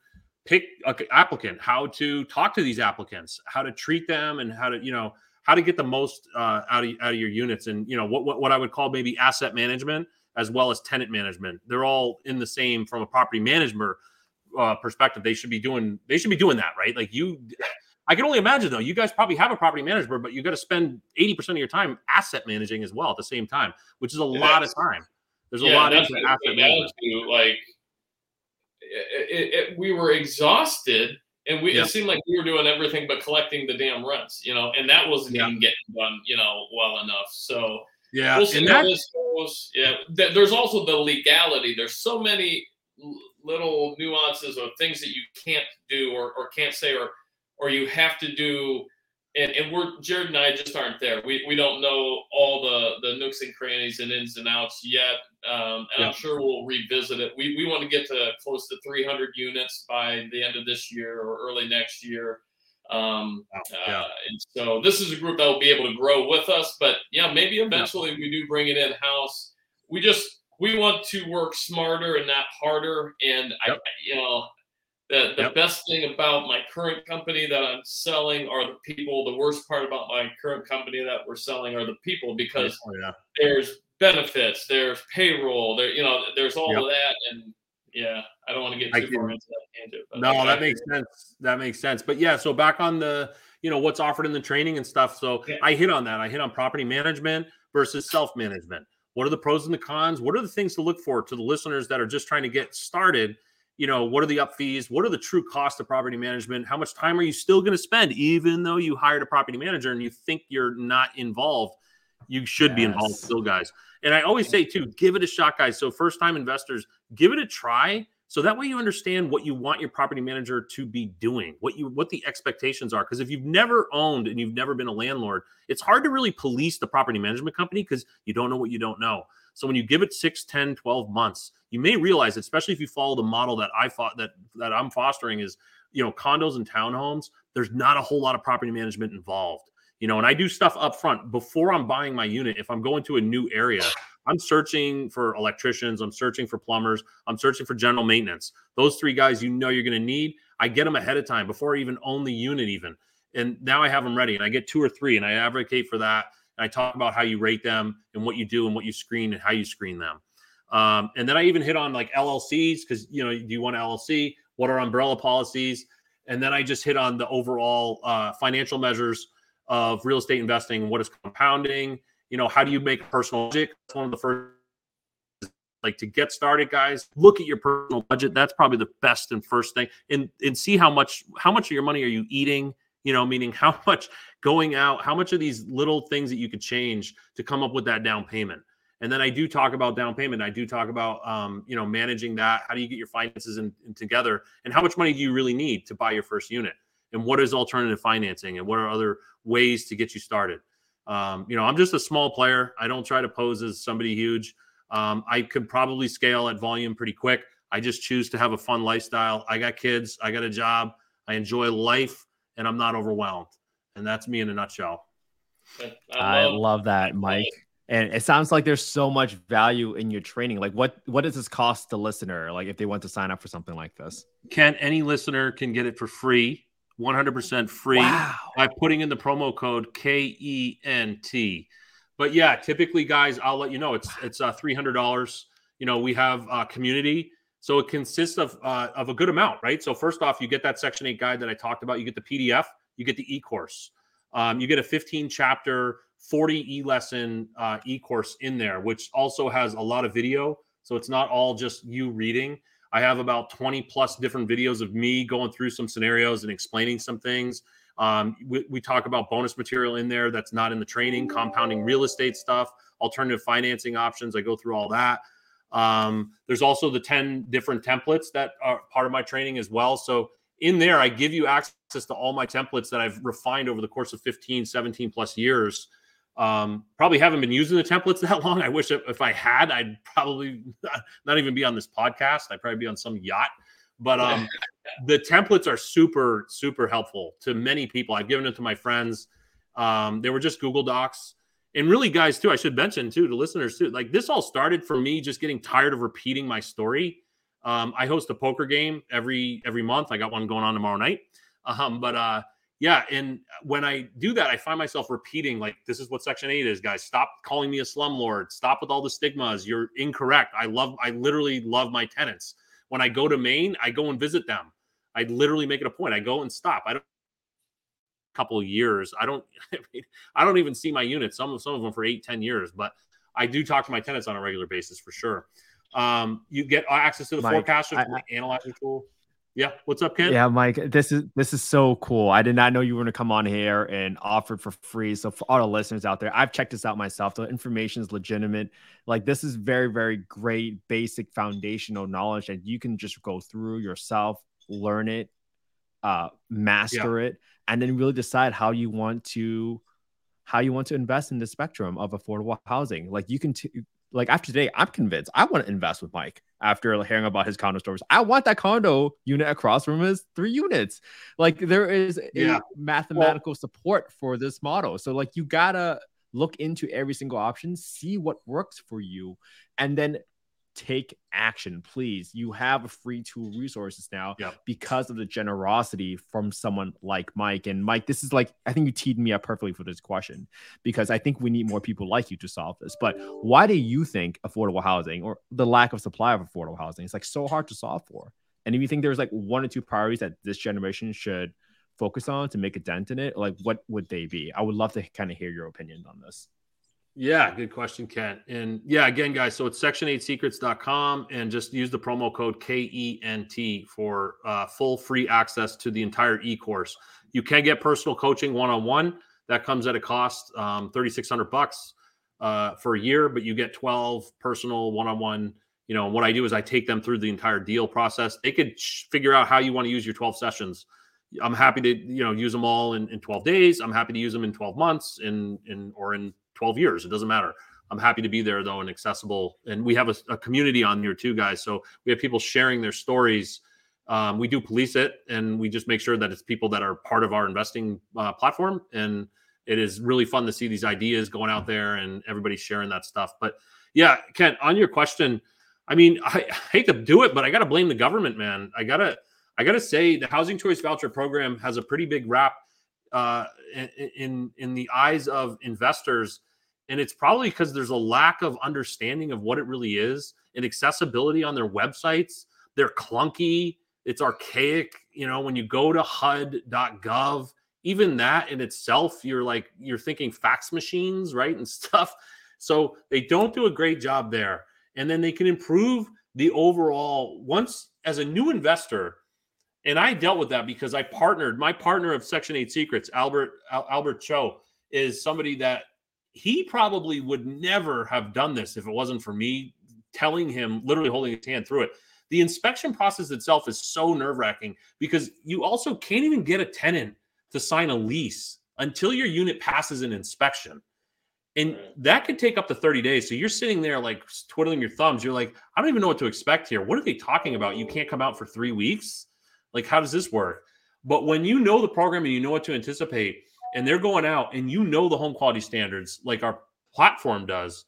[SPEAKER 1] pick an applicant, how to talk to these applicants, how to treat them, and how to you know how to get the most uh, out of out of your units, and you know what, what what I would call maybe asset management as well as tenant management. They're all in the same from a property management uh, perspective. They should be doing they should be doing that right. Like you, I can only imagine though. You guys probably have a property manager, but you got to spend eighty percent of your time asset managing as well at the same time, which is a
[SPEAKER 3] Yeah,
[SPEAKER 1] lot of time. There's a
[SPEAKER 3] yeah,
[SPEAKER 1] lot into
[SPEAKER 3] what it
[SPEAKER 1] asset management.
[SPEAKER 3] to, like it, it, it- we were exhausted and we
[SPEAKER 1] Yeah.
[SPEAKER 3] it seemed like we were doing everything but collecting the damn rents you know and that wasn't
[SPEAKER 1] Yeah.
[SPEAKER 3] even getting done you know well enough so
[SPEAKER 1] Yeah,
[SPEAKER 3] we'll see
[SPEAKER 1] and
[SPEAKER 3] how
[SPEAKER 1] that,
[SPEAKER 3] this goes yeah Th- there's also the legality there's so many l- little nuances of things that you can't do or, or can't say or or you have to do and, and we're Jared and I just aren't there. We, we don't know all the the nooks and crannies and ins and outs yet, um, and
[SPEAKER 1] Yeah.
[SPEAKER 3] I'm sure we'll revisit it. We we want to get to close to 300 units by the end of this year or early next year. Um, uh,
[SPEAKER 1] yeah.
[SPEAKER 3] and so this is a group that will be able to grow with us. But yeah, maybe eventually we do bring it in house. We just we want to work smarter and not harder. And I, you know, the the
[SPEAKER 1] Yep.
[SPEAKER 3] best thing about my current company that I'm selling are the people. The worst part about my current company that we're selling are the people because
[SPEAKER 1] oh, yeah.
[SPEAKER 3] there's benefits, there's payroll, there you know, there's all
[SPEAKER 1] Yep.
[SPEAKER 3] of that, and yeah, I don't want to get too far into that tangent.
[SPEAKER 1] No, that makes sense. That makes sense. But yeah, so back on the, you know, what's offered in the training and stuff. So
[SPEAKER 3] Yeah.
[SPEAKER 1] I hit on that. I hit on property management versus self management. What are the pros and the cons? What are the things to look for to the listeners that are just trying to get started? You know, what are the up fees? What are the true costs of property management? How much time are you still going to spend, even though you hired a property manager and you think you're not involved? You should be involved still, guys. And I always say, too, give it a shot, guys. So, first time investors, give it a try so that way you understand what you want your property manager to be doing what you what the expectations are because if you've never owned and you've never been a landlord it's hard to really police the property management company because you don't know what you don't know so when you give it 6 10 12 months you may realize especially if you follow the model that i thought that that i'm fostering is you know condos and townhomes there's not a whole lot of property management involved you know and i do stuff up front before i'm buying my unit. If i'm going to a new area i'm searching for electricians i'm searching for plumbers i'm searching for general maintenance. Those three guys you know you're going to need i get them ahead of time before i even own the unit even. And now i have them ready and i get two or three and i advocate for that i talk about how you rate them and what you do and what you screen and how you screen them. Um, and then i even hit on like llcs because you know do you want llc what are umbrella policies? And then i just hit on the overall uh, financial measures of real estate investing what is compounding. You know how do you make personal budget? That's one of the first like to get started guys. Look at your personal budget. That's probably the best and first thing. And and see how much how much of your money are you eating? You know meaning how much going out how much of these little things that you could change to come up with that down payment? And then i do talk about down payment. I do talk about um, you know managing that. How do you get your finances in, in together? And how much money do you really need to buy your first unit? And what is alternative financing? And what are other ways to get you started? Um, you know i'm just a small player. I don't try to pose as somebody huge. Um, I could probably scale at volume pretty quick. I just choose to have a fun lifestyle. I got kids, I got a job, I enjoy life, and I'm not overwhelmed. And that's me in a nutshell.
[SPEAKER 2] I
[SPEAKER 3] love-
[SPEAKER 2] love that, Mike. And it sounds like there's so much value in your training. Like, what what does this cost the listener? Like, if they want to sign up for something like this?
[SPEAKER 1] Kent, any listener can get it for free, 100% free
[SPEAKER 2] Wow.
[SPEAKER 1] by putting in the promo code K E N T. But yeah, typically, guys, I'll let you know it's it's uh, three hundred dollars. You know, we have uh, community, so it consists of uh, of a good amount, right? So first off, you get that Section Eight guide that I talked about. You get the PDF, you get the e course, um, you get a fifteen chapter, forty e lesson uh, e course in there, which also has a lot of video. So it's not all just you reading. I have about 20 plus different videos of me going through some scenarios and explaining some things. Um, we, we talk about bonus material in there that's not in the training, compounding real estate stuff, alternative financing options. I go through all that. Um, there's also the 10 different templates that are part of my training as well. So in there, I give you access to all my templates that I've refined over the course of 15, 17 plus years. Um, probably haven't been using the templates that long. I wish if, I had, I'd probably not, not even be on this podcast. I'd probably be on some yacht. But um, the templates are super, super helpful to many people. I've given it to my friends. Um, they were just Google Docs. And really, guys, too, I should mention too to listeners too. Like this all started for me just getting tired of repeating my story. Um, I host a poker game every every month. I got one going on tomorrow night. Um, but uh, yeah, and when I do that, I find myself repeating like, "This is what Section Eight is, guys. Stop calling me a slumlord. Stop with all the stigmas. You're incorrect. I love, I literally love my tenants. When I go to Maine, I go and visit them. I literally make it a point. I go and stop. I don't couple years. I don't, I, mean, I don't even see my units. Some of some of them for eight, ten years, but I do talk to my tenants on a regular basis for sure. Um, you get access to the Mike, forecaster, I, analyzer tool. Yeah, what's up, Kent?
[SPEAKER 2] Yeah, Mike, this is this is so cool. I did not know you were going to come on here and offer it for free. So for all the listeners out there, I've checked this out myself. The information is legitimate. Like this is very very great basic foundational knowledge that you can just go through yourself, learn it, uh, master yeah. it, and then really decide how you want to how you want to invest in the spectrum of affordable housing. Like you can t- like after today, I'm convinced I want to invest with Mike after hearing about his condo stories. I want that condo unit across from his three units. Like there is yeah. mathematical well, support for this model. So like you gotta look into every single option, see what works for you, and then take action, please. You have a free tool resources now yep. because of the generosity from someone like Mike. And Mike, this is like, I think you teed me up perfectly for this question because I think we need more people like you to solve this. But why do you think affordable housing or the lack of supply of affordable housing is like so hard to solve for? And if you think there's like one or two priorities that this generation should focus on to make a dent in it, like what would they be? I would love to kind of hear your opinion on this.
[SPEAKER 1] Yeah, good question, Kent. And yeah, again, guys, so it's section8secrets.com and just use the promo code KENT for uh, full free access to the entire e course. You can get personal coaching one on one. That comes at a cost um, 3600 bucks uh, for a year, but you get 12 personal one on one. You know, what I do is I take them through the entire deal process. They could figure out how you want to use your 12 sessions. I'm happy to, you know, use them all in, in 12 days. I'm happy to use them in 12 months in, in, or in 12 years. It doesn't matter. I'm happy to be there though and accessible. And we have a, a community on here too, guys. So we have people sharing their stories. Um, we do police it and we just make sure that it's people that are part of our investing uh, platform. And it is really fun to see these ideas going out there and everybody sharing that stuff. But yeah, Kent, on your question, I mean, I, I hate to do it, but I got to blame the government, man. I gotta, I gotta say, the housing choice voucher program has a pretty big rap uh, in in the eyes of investors and it's probably because there's a lack of understanding of what it really is and accessibility on their websites. They're clunky. It's archaic you know when you go to hud.gov even that in itself you're like you're thinking fax machines right and stuff. So they don't do a great job there. And then they can improve the overall once as a new investor and I dealt with that because I partnered. My partner of Section Eight Secrets, Albert Al- Albert Cho, is somebody that he probably would never have done this if it wasn't for me telling him, literally holding his hand through it. The inspection process itself is so nerve wracking because you also can't even get a tenant to sign a lease until your unit passes an inspection. And that could take up to 30 days. So you're sitting there like twiddling your thumbs. You're like, I don't even know what to expect here. What are they talking about? You can't come out for three weeks? Like, how does this work? But when you know the program and you know what to anticipate, and they're going out and you know the home quality standards like our platform does,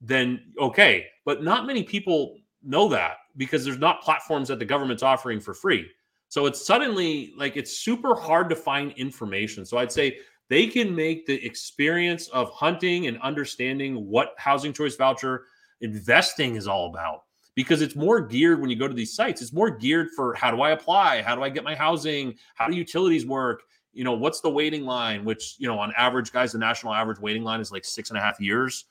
[SPEAKER 1] then okay. But not many people know that because there's not platforms that the government's offering for free. So it's suddenly like it's super hard to find information. So I'd say they can make the experience of hunting and understanding what housing choice voucher investing is all about because it's more geared when you go to these sites. It's more geared for how do I apply? How do I get my housing? How do utilities work? You know, what's the waiting line? Which, you know, on average, guys, the national average waiting line is like six and a half years.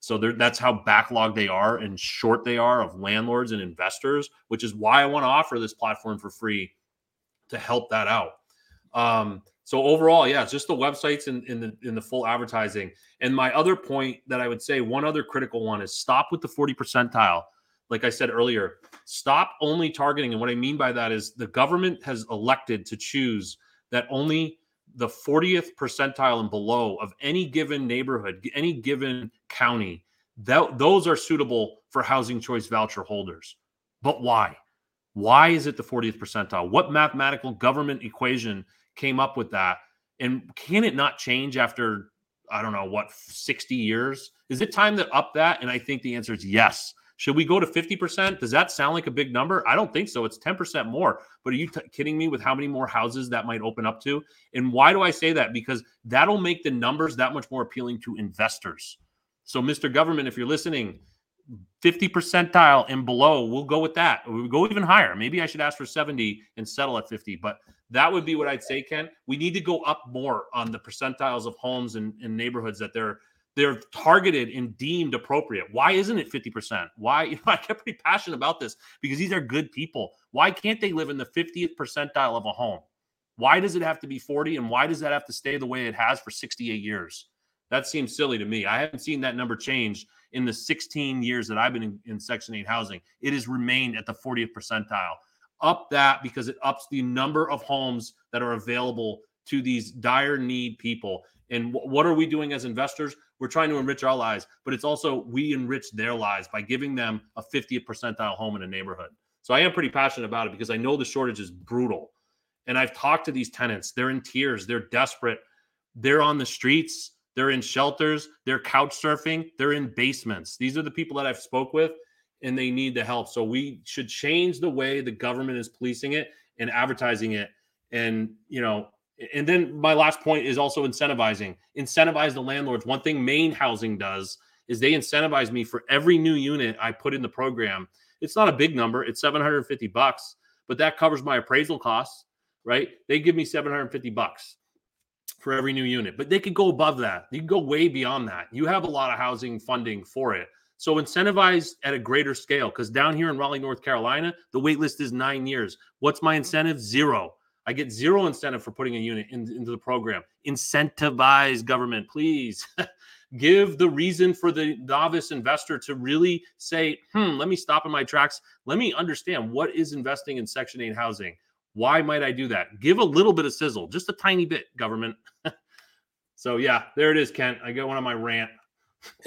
[SPEAKER 1] So that's how backlogged they are and short they are of landlords and investors, which is why I want to offer this platform for free to help that out. Um, so overall, yeah, it's just the websites and in, in, the in the full advertising. And my other point that I would say, one other critical one is stop with the 40 percentile like I said earlier, stop only targeting. And what I mean by that is the government has elected to choose that only the 40th percentile and below of any given neighborhood, any given county, that those are suitable for housing choice voucher holders. But why? Why is it the 40th percentile? What mathematical government equation came up with that? And can it not change after, I don't know, what, 60 years? Is it time to up that? And I think the answer is yes. Should we go to 50%? Does that sound like a big number? I don't think so. It's 10% more. But are you t- kidding me with how many more houses that might open up to? And why do I say that? Because that'll make the numbers that much more appealing to investors. So, Mr. Government, if you're listening, 50 percentile and below, we'll go with that. We'll go even higher. Maybe I should ask for 70 and settle at 50, but that would be what I'd say, Kent. We need to go up more on the percentiles of homes and, and neighborhoods that they're they're targeted and deemed appropriate. Why isn't it 50%? Why you know, I get pretty passionate about this because these are good people. Why can't they live in the 50th percentile of a home? Why does it have to be 40 and why does that have to stay the way it has for 68 years? That seems silly to me. I haven't seen that number change in the 16 years that I've been in, in Section 8 housing. It has remained at the 40th percentile. Up that because it ups the number of homes that are available to these dire need people. And what are we doing as investors? We're trying to enrich our lives, but it's also we enrich their lives by giving them a 50th percentile home in a neighborhood. So I am pretty passionate about it because I know the shortage is brutal. And I've talked to these tenants. They're in tears. They're desperate. They're on the streets. They're in shelters. They're couch surfing. They're in basements. These are the people that I've spoke with, and they need the help. So we should change the way the government is policing it and advertising it. And you know, and then my last point is also incentivizing. Incentivize the landlords. One thing Maine Housing does is they incentivize me for every new unit I put in the program. It's not a big number. It's 750 bucks, but that covers my appraisal costs, right? They give me 750 bucks for every new unit, but they could go above that. You can go way beyond that. You have a lot of housing funding for it. So incentivize at a greater scale because down here in Raleigh, North Carolina, the wait list is nine years. What's my incentive? Zero. I get zero incentive for putting a unit in, into the program. Incentivize government, please. Give the reason for the novice investor to really say, hmm, let me stop in my tracks. Let me understand what is investing in Section 8 housing. Why might I do that? Give a little bit of sizzle, just a tiny bit, government. so, yeah, there it is, Kent. I got one on my rant.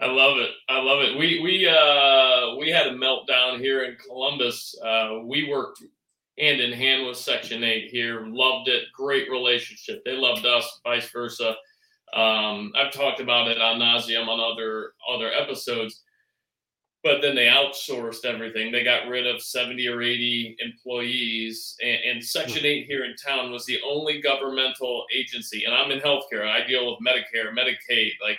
[SPEAKER 3] I love it. I love it. We we uh we had a meltdown here in Columbus. Uh, we worked hand in hand with Section 8 here. Loved it. Great relationship. They loved us, vice versa. Um, I've talked about it on nauseum on other other episodes, but then they outsourced everything. They got rid of 70 or 80 employees, and, and Section 8 here in town was the only governmental agency. And I'm in healthcare. I deal with Medicare, Medicaid, like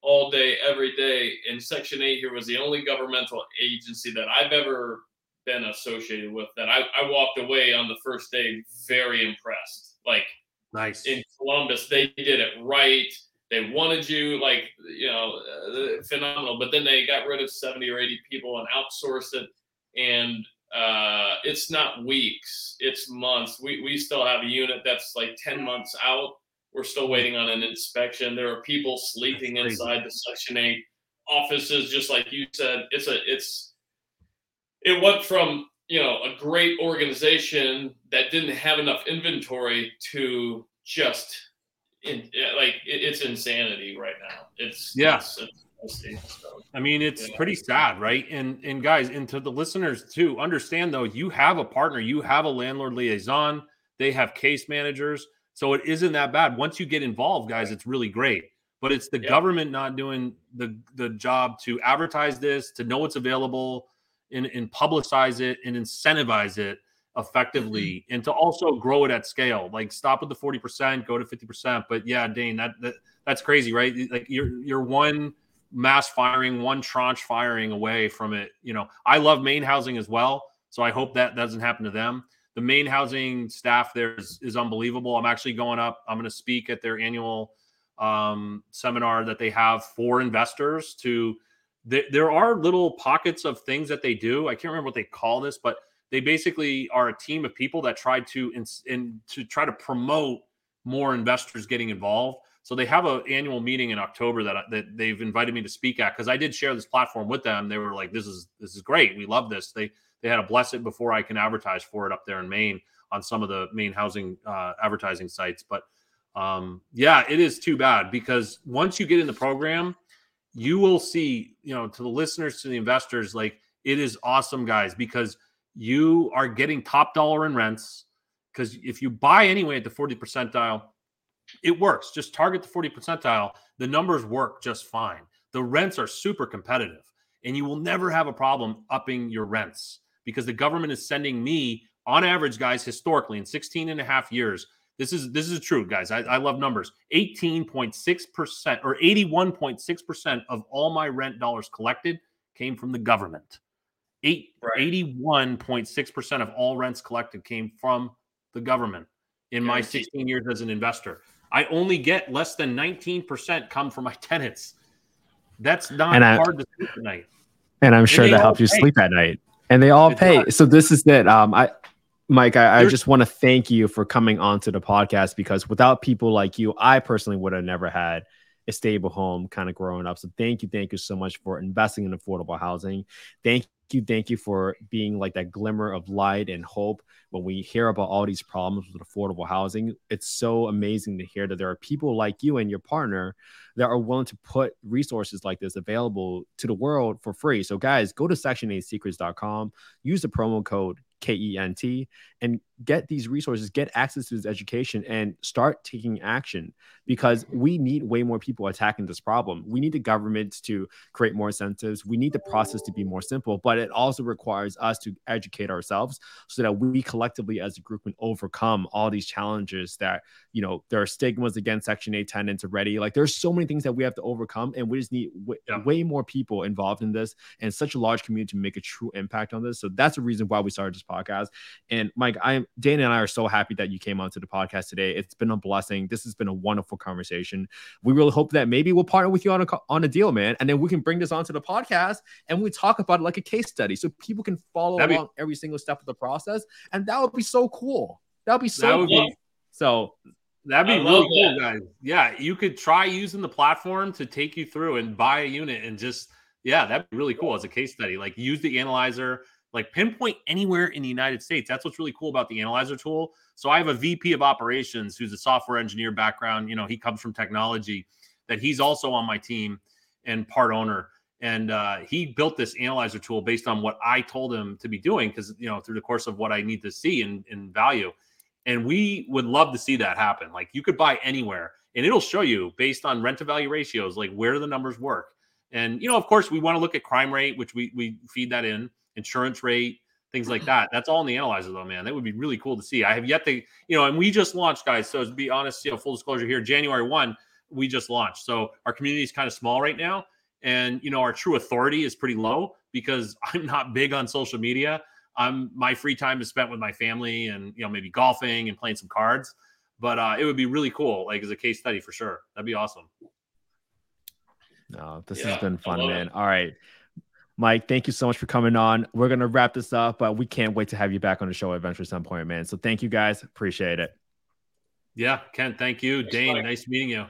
[SPEAKER 3] all day, every day. And Section 8 here was the only governmental agency that I've ever been associated with that I, I walked away on the first day very impressed. Like
[SPEAKER 1] nice
[SPEAKER 3] in Columbus, they did it right. They wanted you like you know uh, phenomenal, but then they got rid of seventy or eighty people and outsourced it, and uh, it's not weeks, it's months. We we still have a unit that's like ten months out. We're still waiting on an inspection. There are people sleeping inside the Section Eight offices, just like you said. It's a it's it went from you know a great organization that didn't have enough inventory to just in, like it, it's insanity right now. It's
[SPEAKER 1] yeah.
[SPEAKER 3] It's,
[SPEAKER 1] so, I mean, it's yeah. pretty sad, right? And and guys, and to the listeners too, understand though, you have a partner, you have a landlord liaison, they have case managers, so it isn't that bad. Once you get involved, guys, it's really great. But it's the yeah. government not doing the the job to advertise this, to know it's available, and, and publicize it and incentivize it effectively mm-hmm. and to also grow it at scale. Like stop with the 40% go to 50% but yeah dane that, that that's crazy right? Like you're you're one mass firing one tranche firing away from it you know. I love Maine housing as well so i hope that doesn't happen to them. The Maine housing staff there is, is unbelievable. I'm actually going up i'm going to speak at their annual um, seminar that they have for investors to there are little pockets of things that they do. I can't remember what they call this, but they basically are a team of people that try to and to try to promote more investors getting involved. So they have an annual meeting in October that that they've invited me to speak at because I did share this platform with them. They were like, "This is this is great. We love this." They they had to bless it before I can advertise for it up there in Maine on some of the Maine housing uh, advertising sites. But um, yeah, it is too bad because once you get in the program you will see, you know, to the listeners, to the investors, like it is awesome, guys, because you are getting top dollar in rents. Because if you buy anyway at the 40 percentile, it works. Just target the 40 percentile. The numbers work just fine. The rents are super competitive, and you will never have a problem upping your rents because the government is sending me, on average, guys, historically in 16 and a half years, This is this is true, guys. I, I love numbers. 18.6% or 81.6% of all my rent dollars collected came from the government. Eight,
[SPEAKER 3] Right.
[SPEAKER 1] 81.6% of all rents collected came from the government in my 16 years as an investor. I only get less than 19% come from my tenants. That's not
[SPEAKER 2] And I-
[SPEAKER 1] hard to sleep at night.
[SPEAKER 2] and I'm sure
[SPEAKER 1] they
[SPEAKER 2] that
[SPEAKER 1] all
[SPEAKER 2] helps you sleep at night. And they all
[SPEAKER 1] It
[SPEAKER 2] pay.
[SPEAKER 1] does.
[SPEAKER 2] So this is it. Um, I, Mike, I, I just want to thank you for coming onto the podcast because without people like you, I personally would have never had a stable home kind of growing up. So thank you, thank you so much for investing in affordable housing. Thank you, thank you for being like that glimmer of light and hope when we hear about all these problems with affordable housing. It's so amazing to hear that there are people like you and your partner that are willing to put resources like this available to the world for free. So, guys, go to section8secrets.com, use the promo code KENT, and get these resources, get access to this education, and start taking action because we need way more people attacking this problem. We need the government to create more incentives. We need the process to be more simple, but it also requires us to educate ourselves so that we collectively as a group can overcome all these challenges that you know there are stigmas against section 8 tenants already like there's so many things that we have to overcome and we just need w-
[SPEAKER 1] Yeah.
[SPEAKER 2] way more people involved in this and such a large community to make a true impact on this so that's the reason why we started this podcast and mike i am Dane and i are so happy that you came onto the podcast today it's been a blessing this has been a wonderful conversation we really hope that maybe we'll partner with you on a on a deal man and then we can bring this onto the podcast and we talk about it like a case study so people can follow
[SPEAKER 1] That'd be-
[SPEAKER 2] along every single step of the process and that would be so cool that would be so
[SPEAKER 1] That would
[SPEAKER 2] cool
[SPEAKER 1] be-
[SPEAKER 2] so
[SPEAKER 1] That'd be
[SPEAKER 3] I
[SPEAKER 1] really
[SPEAKER 3] love
[SPEAKER 1] cool,
[SPEAKER 3] that.
[SPEAKER 1] guys. Yeah, you could try using the platform to take you through and buy a unit and just yeah, that'd be really cool as a case study. Like use the analyzer, like pinpoint anywhere in the United States. That's what's really cool about the analyzer tool. So I have a VP of operations who's a software engineer background. You know, he comes from technology. That he's also on my team and part owner. And uh, he built this analyzer tool based on what I told him to be doing because you know through the course of what I need to see and, in value. And we would love to see that happen. Like you could buy anywhere and it'll show you based on rent to value ratios, like where the numbers work. And, you know, of course, we want to look at crime rate, which we, we feed that in, insurance rate, things like that. That's all in the analyzer, though, man. That would be really cool to see. I have yet to, you know, and we just launched, guys. So to be honest, you know, full disclosure here, January 1, we just launched. So our community is kind of small right now. And, you know, our true authority is pretty low because I'm not big on social media. I'm my free time is spent with my family and you know maybe golfing and playing some cards. But uh, it would be really cool, like as a case study for sure. That'd be awesome.
[SPEAKER 2] No, this
[SPEAKER 3] Yeah,
[SPEAKER 2] has been fun, man.
[SPEAKER 3] it.
[SPEAKER 2] All right. Mike, thank you so much for coming on. We're going to wrap this up, but we can't wait to have you back on the show eventually at some point, man. So thank you guys. Appreciate it.
[SPEAKER 1] Yeah, Kent, thank you.
[SPEAKER 3] Thanks,
[SPEAKER 1] Dane,
[SPEAKER 3] Mike.
[SPEAKER 1] nice meeting you.